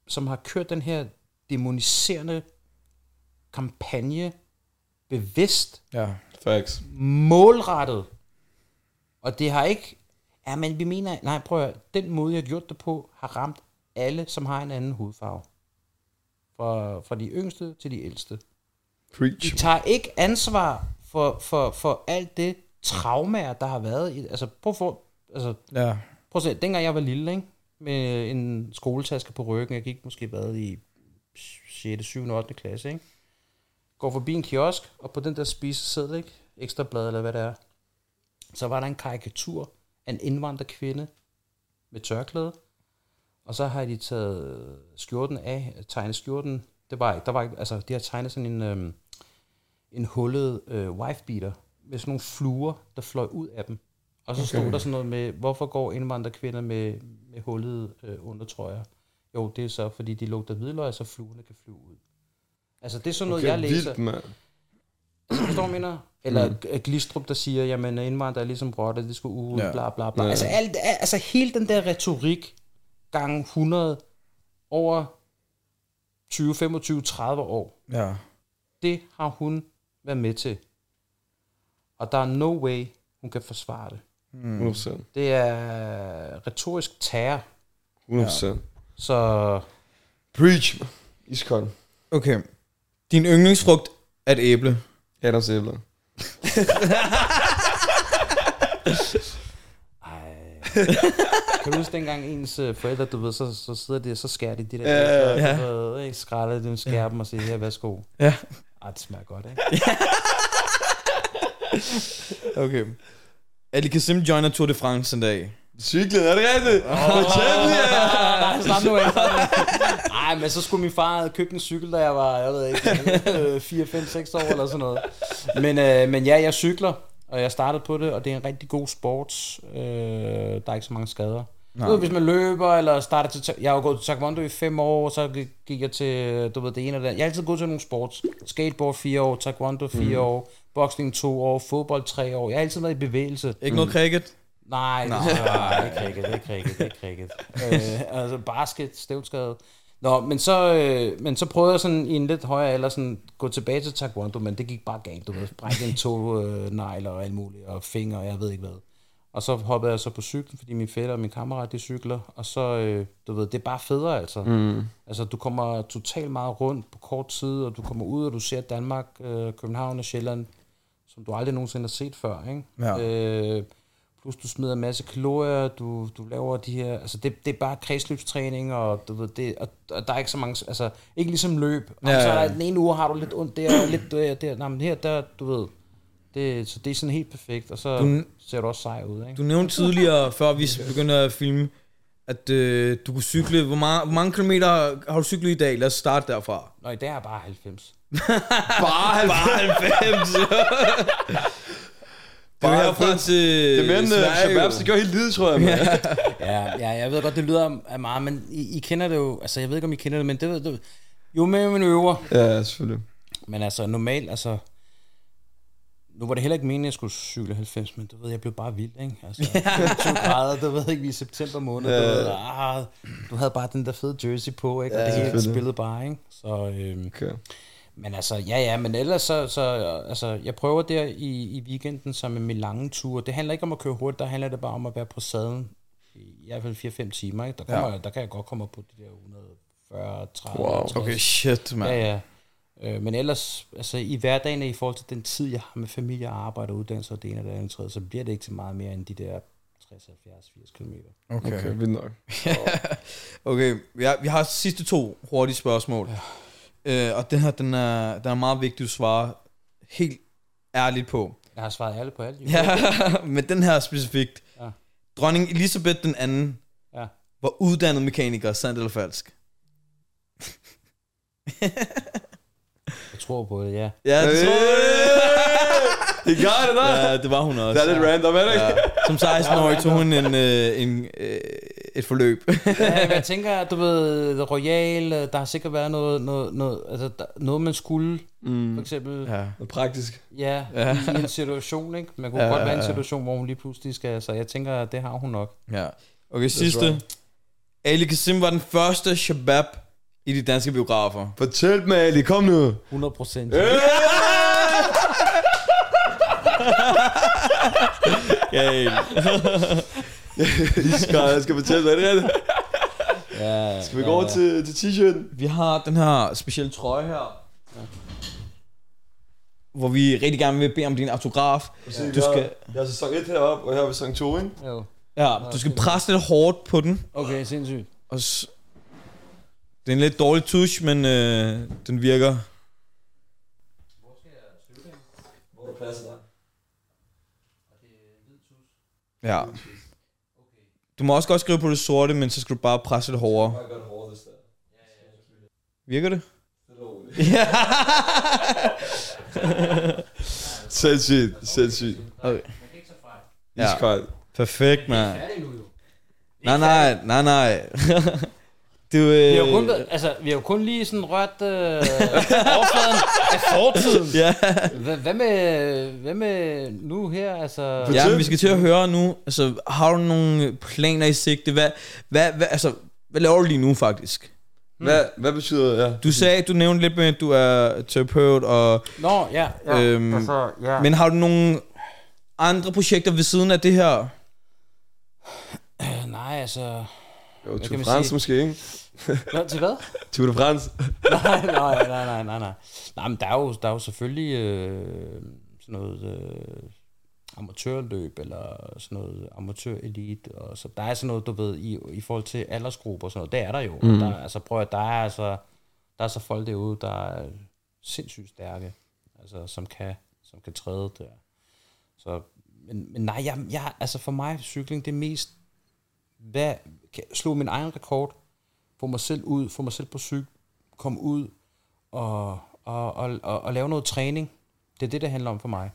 Speaker 4: som har kørt den her demoniserende kampagne bevidst
Speaker 2: Ja.
Speaker 3: Facts.
Speaker 4: målrettet. Og det har ikke... Ja, men vi mener... Nej, prøv at høre. Den måde, jeg har gjort det på, har ramt alle, som har en anden hudfarve. Fra, fra de yngste til de ældste. De
Speaker 3: Preach.
Speaker 4: tager ikke ansvar for, for, for alt det traumer, der har været. I, altså, prøv, for, altså,
Speaker 2: Ja.
Speaker 4: prøv at se. Dengang jeg var lille, ikke? med en skoletaske på ryggen, jeg gik måske været i 6., 7., 8. klasse, ikke? Går forbi en kiosk, og på den der spiseseddel, ikke? Ekstrablad eller hvad det er, så var der en karikatur af en indvandrerkvinde med tørklæde, og så har de taget skjorten af, tegnet skjorten, det var ikke, der var ikke, altså de har tegnet sådan en, øhm, en hullet øh, wifebeater, med sådan nogle fluer, der fløj ud af dem. Og så okay. stod der sådan noget med, hvorfor går indvandrerkvinder med, med hullede øh, undertrøjer? Jo, det er så, fordi de lugter hvidløg, så fluerne kan flyve ud. Altså, det er sådan noget,
Speaker 3: Okay,
Speaker 4: jeg læser.
Speaker 3: vildt, mand.
Speaker 4: Forstår du, mener? Eller mm. Glistrup, der siger, jamen indvandrere er ligesom rotter, det skulle ud,
Speaker 2: Ja.
Speaker 4: ja. bla bla bla.
Speaker 3: Ja.
Speaker 4: Ja. Altså, alt, altså hele den der retorik gang 100 over 20, 25, 30 år,
Speaker 2: Ja.
Speaker 4: det har hun været med til. Og der er no way, hun kan forsvare det.
Speaker 3: 100%.
Speaker 4: Det er retorisk terror.
Speaker 3: 100%.
Speaker 4: Så
Speaker 3: Preach. Iskold.
Speaker 2: Okay. Din yndlingsfrugt er et æble.
Speaker 3: Adams æbler.
Speaker 4: Kan du huske dengang ens øh, forældre, du ved, så, så sidder de, så skærer de de der
Speaker 3: Ja,
Speaker 4: æbler,
Speaker 2: ja.
Speaker 4: du ved, ikke, dem, skærer dem og siger, her, værsgo.
Speaker 2: Ja.
Speaker 4: Ej, det smager godt, ikke?
Speaker 2: Okay. Ali Kasim joiner Tour de France en dag.
Speaker 3: Cyklen, er det rigtigt? Fortæl
Speaker 4: Nej, snart nu ikke. Nej, men så skulle min far købt en cykel, da jeg var, jeg ved ikke, 4, 5, 6 år eller sådan noget. Men, øh, men ja, jeg cykler, og jeg startede på det, og det er en rigtig god sport. Øh, der er ikke så mange skader.
Speaker 2: Nej.
Speaker 4: Du ved, hvis man løber, eller starter til... Jeg har gået til taekwondo i fem år, så gik- jeg til, du ved, det ene og det andet. Jeg har altid gået til nogle sports. Skateboard fire år, taekwondo fire mm. år, boxing to år, fodbold tre år. Jeg har altid været i bevægelse.
Speaker 2: Ikke noget cricket?
Speaker 4: Nej, nej. Det, ikke cricket, det er cricket, det er cricket. øh, altså basket, stævskade. Nå, men så, øh, men så prøvede jeg sådan i en lidt højere alder sådan gå tilbage til taekwondo, men det gik bare galt, du ved. Brækte en to øh, negler og alt muligt, og fingre, og jeg ved ikke hvad. Og så hoppede jeg så på cyklen, fordi min fætter og min kammerat, de cykler, og så, øh, du ved, det er bare federe, altså. Mm. Altså, du kommer totalt meget rundt på kort tid, og du kommer ud, og du ser Danmark, øh, København og Sjælland, som du aldrig nogensinde har set før, ikke?
Speaker 2: Ja.
Speaker 4: Øh, plus du smider en masse kalorier, du, du laver de her, altså det, det er bare kredsløbstræning, og du ved, det, og, og der er ikke så mange, altså ikke ligesom løb, ja,
Speaker 2: Ja,
Speaker 4: så er den ene uge har du lidt ondt der, og lidt der, der, nej, men her, der, du ved, det, så det er sådan helt perfekt, og så
Speaker 2: Du-
Speaker 4: ser du også sej ud, ikke?
Speaker 2: Du nævnte tidligere, før vi begyndte at filme, at øh, du kunne cykle. Hvor mange, hvor mange kilometer har du cyklet i dag? Lad os starte derfra.
Speaker 4: Nå, i dag er jeg bare 90.
Speaker 3: Bare
Speaker 2: Bare 90. Det er
Speaker 3: Bare
Speaker 2: herfra
Speaker 3: fedt.
Speaker 2: til
Speaker 3: Det er mere end uh,
Speaker 2: Sverige,
Speaker 3: Shabab,
Speaker 2: jo.
Speaker 3: så gør helt livet, tror jeg. Ja.
Speaker 4: Ja, ja, jeg ved godt, det lyder af meget, men I, I kender det jo, altså jeg ved ikke, om I kender det, men det ved du, jo mere man øver,
Speaker 3: ja, selvfølgelig.
Speaker 4: men altså normalt, altså, nu var det heller ikke meningen, at jeg skulle cykle 90, men du ved, jeg blev bare vild, ikke? Altså, 20 grader, du ved ikke, vi i september måned, du, ved, ah, du havde bare den der fede jersey på, ikke? Og det hele spillede bare, ikke? Så, øhm,
Speaker 3: Okay.
Speaker 4: Men altså, ja, ja, men ellers så, så altså, jeg prøver der i, i weekenden som med min lange tur. Det handler ikke om at køre hurtigt, der handler det bare om at være på sadlen i, hvert fald 4-5 timer, ikke? Der, kommer, ja. der kan jeg godt komme op på de der 140, 30,
Speaker 3: Wow.
Speaker 4: 60.
Speaker 2: Okay, shit, mand.
Speaker 4: Ja, ja. Øh, men ellers, altså i hverdagen i forhold til den tid, jeg har med familie og arbejde og uddannelse og det ene og det andet, tredje, så bliver det ikke til meget mere end de der 60, 70, 80 km.
Speaker 3: Okay, okay vildt nok.
Speaker 2: Okay, vi har, vi har sidste to hurtige spørgsmål. Ja. Øh, og den her, den er, den er meget vigtig at svare helt ærligt på.
Speaker 4: Jeg har svaret alle på alt.
Speaker 2: Ja, men den her specifikt.
Speaker 4: Ja.
Speaker 2: Dronning Elisabeth den anden
Speaker 4: Ja.
Speaker 2: var uddannet mekaniker, sandt eller falsk?
Speaker 4: Jeg tror på det, ja.
Speaker 2: Ja, det tror
Speaker 3: Det gør det der.
Speaker 2: Ja, det var hun også.
Speaker 3: Det er lidt random, er det ikke?
Speaker 2: Ja. Som 16-årig tog hun en, øh, en, øh, et forløb.
Speaker 4: ja, men jeg tænker, du ved, Royal, øh, der har sikkert været noget, noget, noget, altså, der, noget man skulle, mm. for eksempel, ja.
Speaker 3: Noget praktisk.
Speaker 4: ja,
Speaker 2: Ja.
Speaker 4: i en situation, ikke? Man kunne
Speaker 2: Ja,
Speaker 4: godt være i en situation, hvor hun lige pludselig skal, så jeg tænker, det har hun nok.
Speaker 2: ja. Okay, sidste.
Speaker 3: right.
Speaker 2: Ali Kasim var den første shabab i de danske biografer.
Speaker 3: Fortæl mig, Ali, kom nu.
Speaker 4: 100 procent.
Speaker 2: Ja,
Speaker 3: I skal, jeg skal fortælle dig, er det rigtigt?
Speaker 4: Ja,
Speaker 3: Skal vi gå over til, til t-shirten?
Speaker 2: Vi har den her specielle trøje her. Hvor vi rigtig gerne vil bede om din autograf.
Speaker 3: Du
Speaker 2: skal-
Speaker 3: skal... Jeg har sæson 1 heroppe, og her er vi sæson 2, ikke?
Speaker 4: Jo.
Speaker 2: Ja, du skal presse lidt hårdt på den.
Speaker 4: Okay, sindssygt.
Speaker 2: Og s- det er en lidt dårlig touch, men øh, den virker.
Speaker 3: Hvor er der plads der?
Speaker 2: Ja. Du må også godt skrive på det sorte, men så skal du bare presse hårdere.
Speaker 3: Det hårdest der.
Speaker 2: Virker det?
Speaker 3: Sindssygt, sindssygt.
Speaker 2: Okay. Ja, perfekt, mand. Nej, nej, nej, nej. du, øh,
Speaker 4: Vi har jo kun, altså, vi har jo kun lige sådan rørt øh, overfladen af fortiden.
Speaker 2: Ja.
Speaker 4: Hvad, med, hvad med nu her? Altså,
Speaker 2: ja, men vi skal til at høre nu. Altså, har du nogle planer i sigte? Hvad, hvad, hvad, altså, hvad laver du lige nu, faktisk?
Speaker 3: Hvad, hvad betyder ja?
Speaker 2: Du sagde, du nævnte lidt med, at du er terapeut, og,
Speaker 4: Nå, ja. ja
Speaker 2: Øhm,
Speaker 4: altså, ja.
Speaker 2: men har du nogle andre projekter ved siden af det her?
Speaker 4: Øh, nej, altså...
Speaker 3: Jo, Tour France
Speaker 4: sige?
Speaker 3: måske, ikke?
Speaker 4: Nå, til hvad?
Speaker 3: Tour de France.
Speaker 4: nej, nej, nej, nej, nej, nej. Nej, men der er jo, der er jo selvfølgelig øh, sådan noget øh, amatørløb, eller sådan noget amatørelite, og så der er sådan noget, du ved, i, i forhold til aldersgrupper og sådan noget, det er der jo. Mm. Der, altså, prøv at der er altså, der er så folk derude, der er sindssygt stærke, altså, som kan, som kan træde der. Så, men, men nej, jeg, jeg, altså for mig, cykling, det er mest, hvad, kan, slå min egen rekord, få mig selv ud, få mig selv på cykel, komme ud og, og, og, og, og lave noget træning. Det er det, det handler om for mig.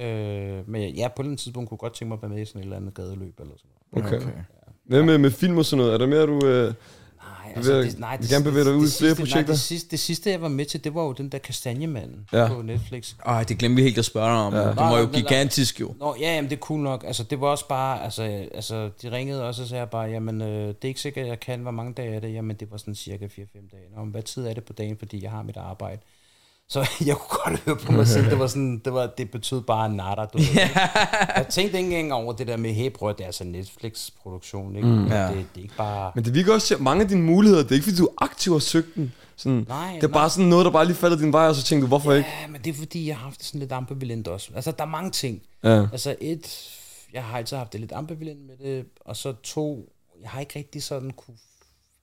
Speaker 4: Øh, men ja, på den tidspunkt kunne jeg godt tænke mig at være med i sådan et eller andet gadeløb eller sådan noget.
Speaker 3: Okay. okay. Hvad med, med film og sådan noget? Er der mere, du... Øh,
Speaker 4: Nej,
Speaker 3: Bevæger- vil gerne bevæge dig ud i flere
Speaker 4: sidste,
Speaker 3: projekter?
Speaker 4: Nej, det, sidste, det sidste, jeg var med til, det var jo den der kastanjemanden
Speaker 3: Ja.
Speaker 4: på Netflix.
Speaker 2: Ej, det glemte vi helt at spørge dig om. Ja. Det var
Speaker 4: Nej,
Speaker 2: jo gigantisk, jo.
Speaker 4: Nå, ja, jamen, det er cool nok. Altså, det var også bare, altså, altså de ringede også og sagde bare, jamen, øh, det er ikke sikkert, jeg kan, hvor mange dage er det? Jamen, det var sådan cirka 4-5 dage. Nå, men hvad tid er det på dagen, fordi jeg har mit arbejde? Så jeg kunne godt høre på mig selv, det var sådan, det, var, det betød bare nada, du ved. Jeg tænkte ikke engang over det der med, hey bror, det er altså Netflix-produktion, ikke? Mm,
Speaker 2: Ja.
Speaker 4: det, det, er ikke bare...
Speaker 3: men det virker også at mange af dine muligheder, det er ikke fordi, du aktivt har søgt den. Sådan,
Speaker 4: Nej,
Speaker 3: det er bare sådan noget, der bare lige falder din vej, og så tænker du, hvorfor ikke?
Speaker 4: Ja, men det er fordi, jeg har haft det sådan lidt ambivalent også. Altså, der er mange ting.
Speaker 3: Ja.
Speaker 4: Altså et, jeg har altid haft det lidt ambivalent med det, og så to, jeg har ikke rigtig sådan kunne,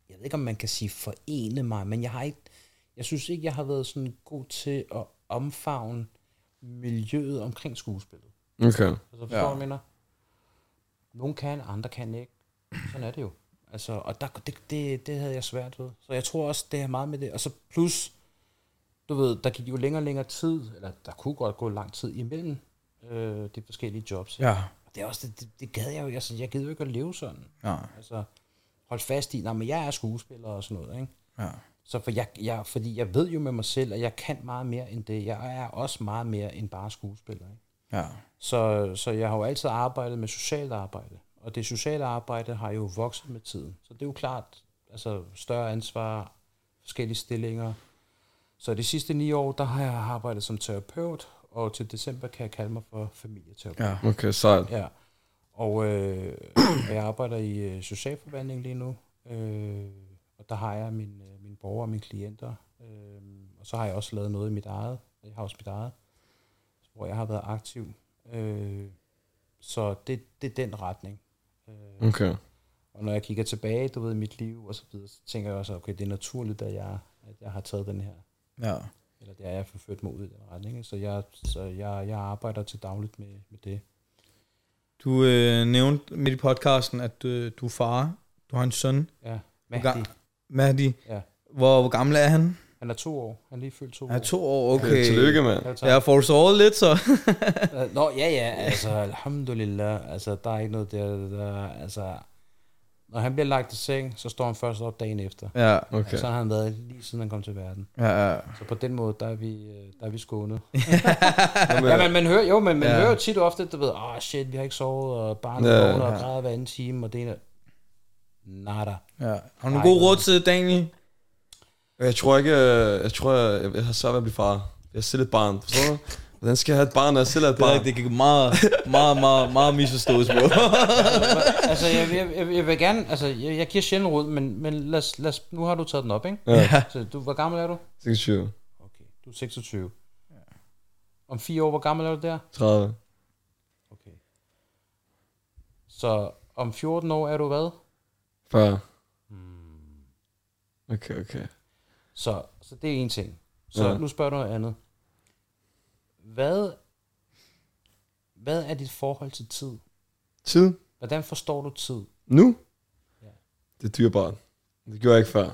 Speaker 4: jeg ved ikke om man kan sige forene mig, men jeg har ikke, jeg synes ikke, jeg har været sådan god til at omfavne miljøet omkring skuespillet.
Speaker 3: Okay.
Speaker 4: Altså, forstår
Speaker 2: Ja.
Speaker 4: jeg mener? Nogle kan, andre kan ikke. Sådan er det jo. Altså, og der, det, det, det havde jeg svært ved. Så jeg tror også, det er meget med det. Og så plus, du ved, der gik jo længere og længere tid, eller der kunne godt gå lang tid imellem øh, de forskellige jobs.
Speaker 2: Ja.
Speaker 4: Og det er også, det, det, det gad jeg jo ikke, altså jeg gider jo ikke at leve sådan.
Speaker 2: Ja.
Speaker 4: Altså, hold fast i, nej, men jeg er skuespiller og sådan noget, ikke?
Speaker 2: Ja.
Speaker 4: Så for jeg, jeg, fordi jeg ved jo med mig selv, at jeg kan meget mere end det. Jeg er også meget mere end bare skuespiller, ikke?
Speaker 2: Ja.
Speaker 4: Så, så jeg har jo altid arbejdet med socialt arbejde. Og det sociale arbejde har jo vokset med tiden. Så det er jo klart, altså større ansvar, forskellige stillinger. Så de sidste ni år, der har jeg arbejdet som terapeut, og til december kan jeg kalde mig for familieterapeut.
Speaker 2: Ja.
Speaker 3: Okay, sejt.
Speaker 4: Ja. Og øh, jeg arbejder i øh, socialforvaltning lige nu. Øh, og der har jeg mine, øh, borgere og mine klienter. Øh, og så har jeg også lavet noget i mit eget. Jeg har også mit eget, hvor jeg har været aktiv. Øh, så det, det er den retning. Øh,
Speaker 3: Okay.
Speaker 4: og når jeg kigger tilbage, du ved, i mit liv og så videre, så tænker jeg også, okay, det er naturligt, at jeg, at jeg har taget den her,
Speaker 2: Ja.
Speaker 4: eller det er, jeg forført mig ud i den retning. Så jeg, så jeg, jeg arbejder til dagligt med, med det.
Speaker 2: Du øh, nævnte midt i podcasten, at øh, du er far. Du har en søn,
Speaker 4: Ja, Mahdi,
Speaker 2: Mahdi.
Speaker 4: Ja.
Speaker 2: Hvor, hvor gammel er han?
Speaker 4: han er to år. Han er lige fyldt to
Speaker 2: Han er
Speaker 4: år.
Speaker 2: to år,
Speaker 3: Okay.
Speaker 2: okay.
Speaker 3: Tillykke, mand.
Speaker 4: Ja, tak.
Speaker 2: Jeg får sovet lidt, så.
Speaker 4: Øh, Nå, ja, ja, altså, alhamdulillah, altså, der er ikke noget der, der, altså, når han bliver lagt i seng, så står han først op dagen efter.
Speaker 2: ja,
Speaker 3: Okay.
Speaker 4: Så har han været lige siden han kom til verden.
Speaker 2: ja, ja.
Speaker 4: Så på den måde, der er vi, øh, der er vi skånet. Ja, men man hører, jo, men man
Speaker 2: Ja.
Speaker 4: ja. hører jo tit og ofte, du ved, åh oh, shit, vi har ikke sovet, og barnet
Speaker 3: Ja.
Speaker 4: ja, vågner og
Speaker 2: Ja.
Speaker 4: græder hver anden time, og det ene... Nada.
Speaker 2: ja. Har du gode
Speaker 4: nej.
Speaker 2: råd til Daniel?
Speaker 3: Jeg tror ikke, øh, jeg tror, jeg, jeg har svært ved at blive far. Jeg er selv et barn, forstår du? Hvordan skal jeg have et barn, når jeg selv er et
Speaker 2: Det, er,
Speaker 3: barn?
Speaker 2: det kan meget, meget, meget, meget misforstås på.
Speaker 4: altså, jeg, jeg, jeg, jeg vil gerne, altså, jeg, jeg giver sjældent råd, men, men lad, os- lad, os- nu har du taget den op, ikke?
Speaker 3: Ja,
Speaker 4: Så du, hvor gammel er du?
Speaker 3: 26,
Speaker 4: Okay, du er 26. Om fire år, hvor gammel er du der?
Speaker 3: 30.
Speaker 4: Okay. Så om 14 år er du hvad?
Speaker 3: 40. Okay, okay.
Speaker 4: Så, så det er en ting. Så
Speaker 3: Ja.
Speaker 4: nu spørger du noget andet. Hvad, hvad er dit forhold til tid?
Speaker 3: Tid?
Speaker 4: Hvordan forstår du tid?
Speaker 3: Nu?
Speaker 4: Ja.
Speaker 3: Det er dyrbart. Det gjorde jeg ikke før.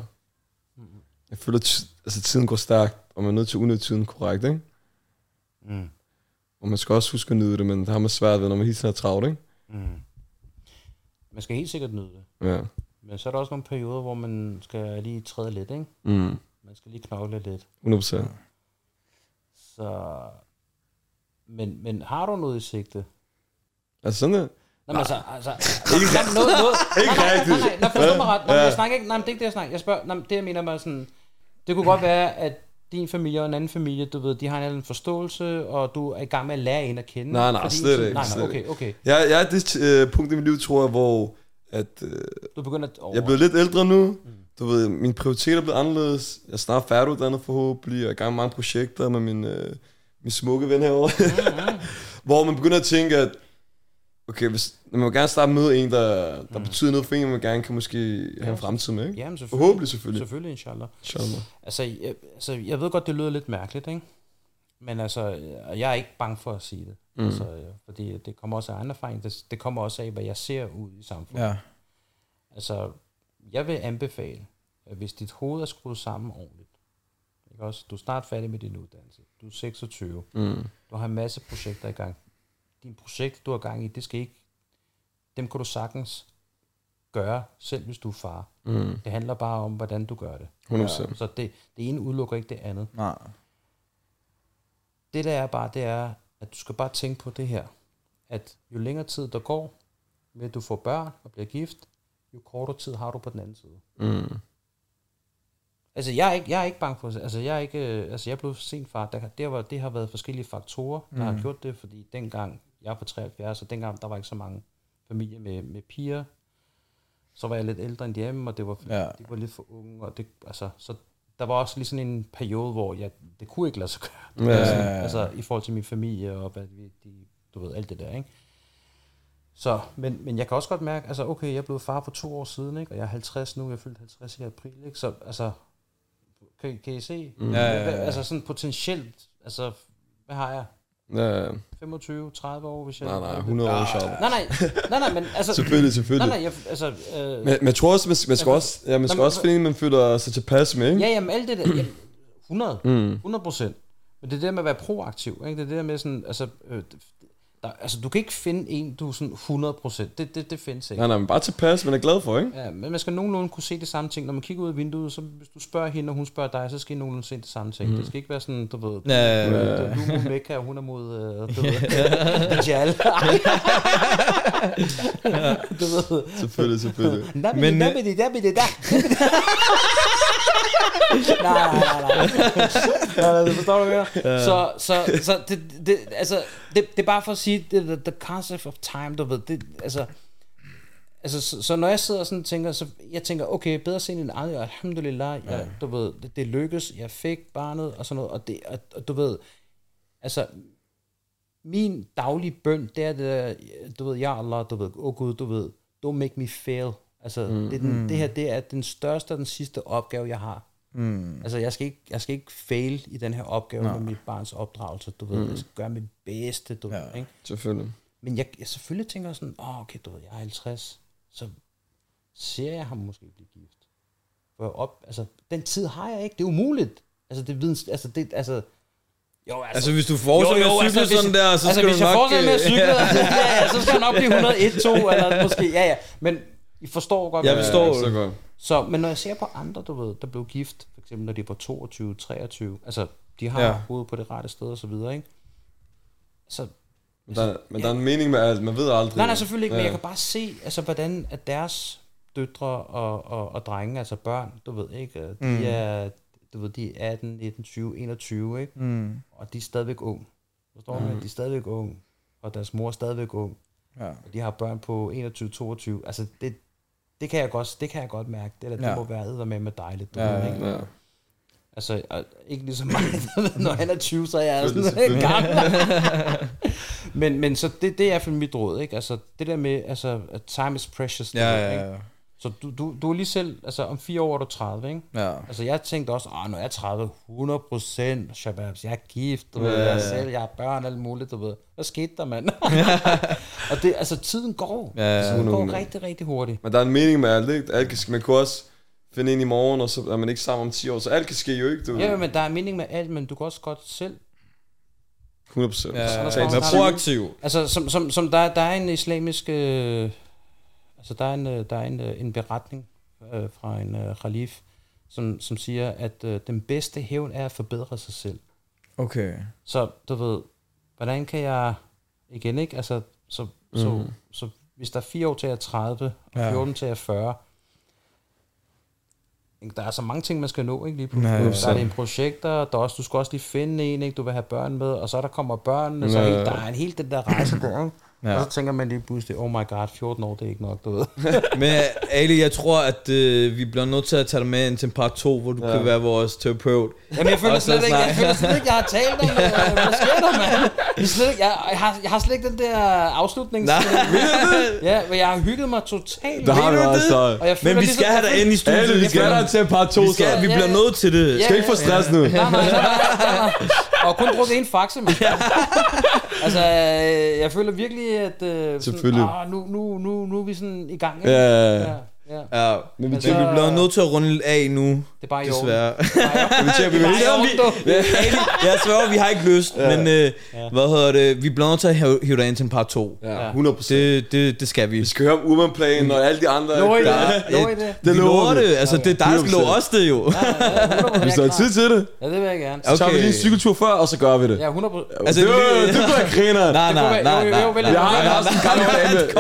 Speaker 3: Jeg føler, at altså, tiden går stærkt, og man er nødt til at udnytte tiden korrekt, ikke?
Speaker 4: Mm.
Speaker 3: Og man skal også huske at nyde det, men det har man svært ved, når man hele tiden er travlt, ikke?
Speaker 4: Mm. Man skal helt sikkert nyde det.
Speaker 3: Ja.
Speaker 4: Men så er der også nogle perioder, hvor man skal lige træde lidt, ikke?
Speaker 3: Mm.
Speaker 4: Man skal lige knokle lidt.
Speaker 3: 100%.
Speaker 4: Så... Men, men har du noget i sigte?
Speaker 3: Altså sådan der?
Speaker 4: Nå, men altså, altså, ikke noget, noget,
Speaker 3: Ikke
Speaker 4: nej, nej. Nej, nej, nej, forstå mig ret. Nej, jeg snakker ikke, nej, det er ikke det, jeg snakker. Jeg spørger, nej, det jeg mener bare sådan, det kunne godt være, at din familie og en anden familie, du ved, de har en anden forståelse, og du er i gang med at lære en at kende.
Speaker 3: Nej, nej,
Speaker 4: fordi-
Speaker 3: slet ikke,
Speaker 4: Nej, nej, okay, okay.
Speaker 3: Jeg, jeg er det øh, punkt i mit liv, tror jeg, hvor at, øh,
Speaker 4: Du begynder at... Oh,
Speaker 3: jeg er blevet lidt ældre nu. Du ved, mine prioriteter er blevet anderledes. Jeg er snart færdiguddannet forhåbentlig, og er i gang med mange projekter med min, øh, min smukke ven herovre. hvor man begynder at tænke, at okay, hvis, man vil gerne starte med en, der, der betyder noget for en, og man gerne kan måske have en fremtid med, ikke?
Speaker 4: Jamen, selvfølgelig.
Speaker 3: Forhåbentlig selvfølgelig.
Speaker 4: Selvfølgelig, inshallah.
Speaker 3: Inshallah.
Speaker 4: Altså jeg, altså, jeg ved godt, det lyder lidt mærkeligt, ikke? Men altså, jeg er ikke bange for at sige det. Mm. Altså, fordi det kommer også af egen erfaring. Det, det kommer også af, hvad jeg ser ud i samfundet.
Speaker 2: Ja.
Speaker 4: Altså, jeg vil anbefale, at hvis dit hoved er skruet sammen ordentligt, ikke også? du er snart færdig med din uddannelse, du er 26,
Speaker 3: Mm.
Speaker 4: du har en masse projekter i gang. Dine projekter, du har gang i, det skal ikke, dem kan du sagtens gøre, selv hvis du er far.
Speaker 3: Mm.
Speaker 4: Det handler bare om, hvordan du gør det.
Speaker 3: 100%.
Speaker 4: Så det, det ene udelukker ikke det andet.
Speaker 2: Nej.
Speaker 4: Det der er bare, det er, at du skal bare tænke på det her. At jo længere tid der går, med at du får børn og bliver gift, jo kortere tid har du på den anden side.
Speaker 3: Mm.
Speaker 4: Altså, jeg er ikke, jeg er ikke bange for Altså, jeg er ikke... øh, Altså, jeg blev sent far. Der, det, var, det har været forskellige faktorer, der mm. har gjort det, fordi dengang, jeg er på 73, og dengang, der var ikke så mange familier med, med piger. Så var jeg lidt ældre end hjemme, og det var,
Speaker 2: Ja.
Speaker 4: de var lidt for unge, og det, altså, så der var også lige sådan en periode, hvor jeg, det kunne ikke lade sig gøre.
Speaker 3: Ja.
Speaker 4: Altså, altså, i forhold til min familie, og hvad vi, de, du ved, alt det der, ikke? Så, men, men jeg kan også godt mærke, altså okay, jeg er blevet far for to år siden, ikke? og jeg er 50 nu, jeg er fyldt 50 i april, ikke? så altså, kan, kan I se?
Speaker 3: Mm.
Speaker 2: Ja, ja, ja.
Speaker 4: Altså sådan potentielt, altså, hvad har jeg?
Speaker 3: Ja,
Speaker 4: 25, 30 år, hvis jeg...
Speaker 3: nej, nej, 100 år, inshallah.
Speaker 4: Nej, nej, nej, nej, men altså...
Speaker 3: Selvfølgelig, selvfølgelig.
Speaker 4: Nej, nej, jeg, altså... Øh,
Speaker 3: Men, men jeg tror også, man, man skal
Speaker 4: Ja,
Speaker 3: også, ja, man skal
Speaker 4: men-
Speaker 3: også finde en, man føler sig tilpas med, ikke?
Speaker 4: ja, jamen alt det der, jamen, 100,
Speaker 3: Mm.
Speaker 4: 100 procent. Men det er det der med at være proaktiv, ikke? Det er det der med sådan, altså... Øh, Der, altså, du kan ikke finde en, du er sådan 100%. Det, det, det findes ikke.
Speaker 3: Nej, nej, men bare tilpas, man er glad for, ikke?
Speaker 4: Ja, men man skal nogenlunde kunne se det samme ting. Når man kigger ud af vinduet, så hvis du spørger hende, og hun spørger dig, så skal I nogenlunde se det samme ting. Mm. Det skal ikke være sådan, du ved,
Speaker 2: Ja,
Speaker 4: du,
Speaker 2: ja,
Speaker 4: du, du er mod Mekka, og hun er mod, øh, du ved, Dajjal. du ved.
Speaker 3: Selvfølgelig, selvfølgelig.
Speaker 4: Men,
Speaker 2: Men,
Speaker 4: nej, nej, nej, nej. forstår du, hvad mener? Så, så, så det, det, altså, det, det er bare for at sige, det, the, the concept of time, du ved, det, altså, altså så, så, når jeg sidder og sådan tænker, så jeg tænker, okay, bedre sent end aldrig, alhamdulillah, jeg, du ved, det, det lykkes, jeg fik barnet, og sådan noget, og, det, og, og du ved, altså, min daglige bøn, det er det der, du ved, ja Allah, du ved, åh oh Gud, du ved, don't make me fail. Altså, mm. det, den, det her, det er den største og den sidste opgave, jeg har. Mm. Altså, jeg skal, ikke, jeg skal ikke fail i den her opgave med mit barns opdragelse, du ved, mm. jeg skal gøre mit bedste, du ja. ved, ikke?
Speaker 3: Selvfølgelig.
Speaker 4: Men jeg, jeg selvfølgelig tænker sådan, åh, oh, okay, du ved, jeg er 50, så ser jeg ham måske blive gift. For jeg op, altså, den tid har jeg ikke, det er umuligt. Altså, det er videns, altså, det, altså, jo, altså,
Speaker 2: Altså, hvis du fortsætter med at cykle
Speaker 4: hvis-
Speaker 2: sådan der, så
Speaker 4: altså,
Speaker 2: skal
Speaker 4: hvis
Speaker 2: du
Speaker 4: jeg
Speaker 2: nok...
Speaker 4: fortsætter med at
Speaker 2: øh,
Speaker 4: cykle, altså, ja, ja, så skal jeg nok blive 101, 2, eller måske, ja, ja. Men I forstår godt,
Speaker 2: Jeg forstår.
Speaker 3: Ja, så godt.
Speaker 4: Så, men når jeg ser på andre, du ved, der blev gift, for eksempel når de var 22, 23, altså, de har
Speaker 2: Ja.
Speaker 4: ja. hovedet på det rette sted og så videre, ikke? Så,
Speaker 3: Men der, men der er en mening med alt, man ved aldrig.
Speaker 4: nej, nej, selvfølgelig ikke, men
Speaker 3: Ja.
Speaker 4: jeg kan bare se, altså, hvordan at deres døtre og, og, og drenge, altså børn, du ved ikke, de
Speaker 2: Mm.
Speaker 4: er, du ved, de er 18, 19, 20, 21, ikke?
Speaker 2: Mm.
Speaker 4: Og de er stadigvæk ung. Forstår. Mm. De er stadigvæk ung. Og deres mor er stadigvæk ung.
Speaker 2: Ja.
Speaker 4: Og de har børn på 21, 22. Altså, det, det kan jeg godt, det kan jeg godt mærke. Det, der, det
Speaker 2: Ja.
Speaker 4: må være med med dejligt. Du
Speaker 2: Ja,
Speaker 4: ved,
Speaker 2: ja,
Speaker 4: ikke?
Speaker 3: Ja.
Speaker 4: Altså, og ikke ligesom mig, når han er 20, så er jeg sådan en gammel. men, men så det, det er i hvert fald mit råd, ikke? Altså, det der med, altså, time is precious. du
Speaker 2: Ja,
Speaker 4: ved,
Speaker 2: ja,
Speaker 4: ikke?
Speaker 2: Ja.
Speaker 4: Så du, du, du er lige selv, altså om fire år er du 30, ikke?
Speaker 2: ja.
Speaker 4: Altså, jeg tænkte også, ah, når jeg er 30, 100% shababs, jeg er gift, du ved,
Speaker 2: Ja,
Speaker 4: jeg er
Speaker 2: ja.
Speaker 4: selv, jeg har børn, alt muligt, du ved. Hvad skete der, mand? og det, altså, tiden går.
Speaker 2: Ja, ja.
Speaker 4: Tiden går
Speaker 3: 100.
Speaker 4: rigtig, rigtig hurtigt.
Speaker 3: Men der er en mening med alt, ikke? Alt kan, man kan også finde en i morgen, og så er man ikke sammen om 10 år, så alt kan ske jo ikke, du.
Speaker 4: Ja, men der er mening med alt, men du kan også godt selv
Speaker 3: 100 procent.
Speaker 2: Ja,
Speaker 4: Sådan
Speaker 2: Vær
Speaker 4: det.
Speaker 2: proaktiv.
Speaker 4: Altså, som, som, som der, der er en islamisk... Øh, altså, der er en, øh, der er en, øh, en beretning øh, fra en øh, khalif, som, som siger, at øh, den bedste hævn er at forbedre sig selv.
Speaker 2: Okay.
Speaker 4: Så du ved, hvordan kan jeg... Igen, ikke? Altså, så, mm. så, så hvis der er 4 år til er 30, og
Speaker 2: Ja.
Speaker 4: 14 til er 40, ikke? der er så mange ting, man skal nå, ikke lige pludselig.
Speaker 2: Ja.
Speaker 4: Der er dine projekter, der er også, du skal også lige finde en, ikke? du vil have børn med, og så der kommer børnene, så
Speaker 3: Ja.
Speaker 4: helt, der er en helt den der rejse der, ikke?
Speaker 2: Ja.
Speaker 4: Og så tænker man lige pludselig, oh my god, 14 år, det er ikke nok, du ved.
Speaker 2: Men Ali, jeg tror, at øh, vi bliver nødt til at tage dig med ind til en part 2, hvor du ja. kan være vores terapeut.
Speaker 4: Jamen, jeg føler slet ikke, jeg føler slet ikke, jeg har talt om det. Hvad sker der, mand? Jeg, slet ikke, jeg, jeg, har, jeg har slet ikke den der afslutning.
Speaker 2: Nej.
Speaker 4: Ja, men jeg har hygget mig totalt.
Speaker 3: Der har du
Speaker 2: det?
Speaker 3: der.
Speaker 4: Og jeg føler
Speaker 2: Men vi
Speaker 4: ligesom-
Speaker 2: skal have dig ind i studiet.
Speaker 3: Vi skal have dig til part 2,
Speaker 2: Vi, skal, vi bliver nødt til det.
Speaker 3: Skal ikke få stress nu.
Speaker 4: Nej, nej, nej. Og kun brugt en faxe, mand. Altså, øh, jeg føler virkelig, at... Øh, sådan. Ah, nu, nu, nu, nu er vi sådan i gang. ikke?
Speaker 3: Ja,
Speaker 4: ja, ja.
Speaker 2: Ja, men vi, vi bliver nødt til at runde af nu,
Speaker 4: Det er bare i
Speaker 2: desværre.
Speaker 4: Det er bare i
Speaker 2: vi, jeg sværger, vi har ikke lyst, men øh, hvad hedder det, vi bliver nødt til at hive hive dig ind til en part 2.
Speaker 3: Ja, 100 procent.
Speaker 2: Det, det, det skal vi.
Speaker 3: Vi skal høre om Urban-planen og alle de andre.
Speaker 4: Lover I
Speaker 3: Ja.
Speaker 4: det? Lover I det?
Speaker 2: Det
Speaker 3: lover
Speaker 2: det. Altså, det er dig, der skal love os det jo.
Speaker 3: Hvis der er tid til det,
Speaker 4: Ja, det vil jeg gerne.
Speaker 3: så tager vi lige en cykeltur før, og så gør vi det.
Speaker 4: Ja, 100
Speaker 2: Altså,
Speaker 3: det,
Speaker 2: det-
Speaker 3: var- det kunne jeg griner.
Speaker 2: Nej, nej, nej.
Speaker 3: Jeg har, en gammel dame. Jeg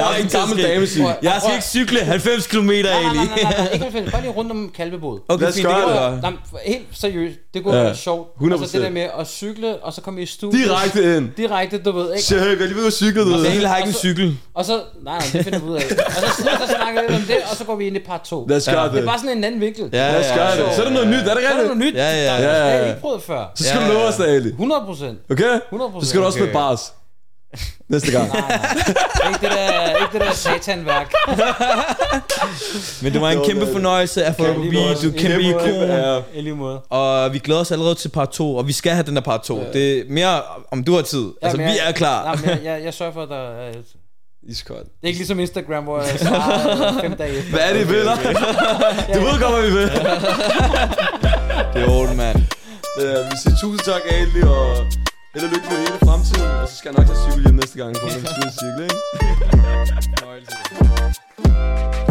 Speaker 3: har sådan en gammel dame sige.
Speaker 2: Jeg skal ikke cykle 90 km,
Speaker 4: Nej, nej,
Speaker 2: Ali.
Speaker 4: nej, nej, nej, ikke 90. Bare lige rundt om kalvebod.
Speaker 2: Okay,
Speaker 3: Lad os gøre det.
Speaker 4: Nej, helt seriøst, det kunne
Speaker 3: Ja,
Speaker 4: være sjovt.
Speaker 3: 100%.
Speaker 4: Altså det der med at cykle, og så komme i studiet.
Speaker 3: Direkte ind.
Speaker 4: Direkte, du ved, ikke?
Speaker 3: Shit, jeg er lige ved at cykle, du ved.
Speaker 2: Daniel har ikke en
Speaker 4: så-
Speaker 2: cykel.
Speaker 4: Og så, nej, nej, det finder vi ud af. Og så, så, så snakker vi lidt om det, og så går vi ind i part 2.
Speaker 3: Lad os gøre
Speaker 4: Det
Speaker 3: det.
Speaker 4: er bare sådan en anden vinkel.
Speaker 2: Ja,
Speaker 3: Lad os gøre det. Så er der noget nyt, er det
Speaker 4: Så er der
Speaker 3: rigtigt?
Speaker 4: noget nyt.
Speaker 2: Ja, ja.
Speaker 4: Der, jeg ikke prøvet før.
Speaker 3: Så skal du love os det, Ali.
Speaker 4: 100 procent.
Speaker 3: Okay?
Speaker 4: 100%.
Speaker 3: Så skal du også spille bars. Næste gang.
Speaker 4: Nej, nej. Ikke det der, ikke det der satanværk.
Speaker 2: Men det var en
Speaker 3: Det
Speaker 2: kæmpe
Speaker 3: det.
Speaker 2: fornøjelse at få dig forbi. Du er kæmpe ikon.
Speaker 3: ja.
Speaker 4: I lige måde.
Speaker 2: Og vi glæder os allerede til part 2, og vi skal have den der part 2. Det er mere, om du har tid. Altså,
Speaker 4: men
Speaker 2: vi er klar.
Speaker 4: Nej, men jeg, jeg, jeg sørger for, at der er... Det
Speaker 3: Iskoldt.
Speaker 4: er ikke ligesom Instagram, hvor jeg svarer fem dage efter.
Speaker 3: Hvad er det, I vil, da? Du ved godt, hvad vi vil.
Speaker 2: Det er old, mand.
Speaker 3: Ja, vi siger tusind tak, Ali, og Held og lykke med hele fremtiden, og så skal jeg nok tage cykel hjem næste gang for man skal cirkel, ikke?
Speaker 4: Fornøjelse.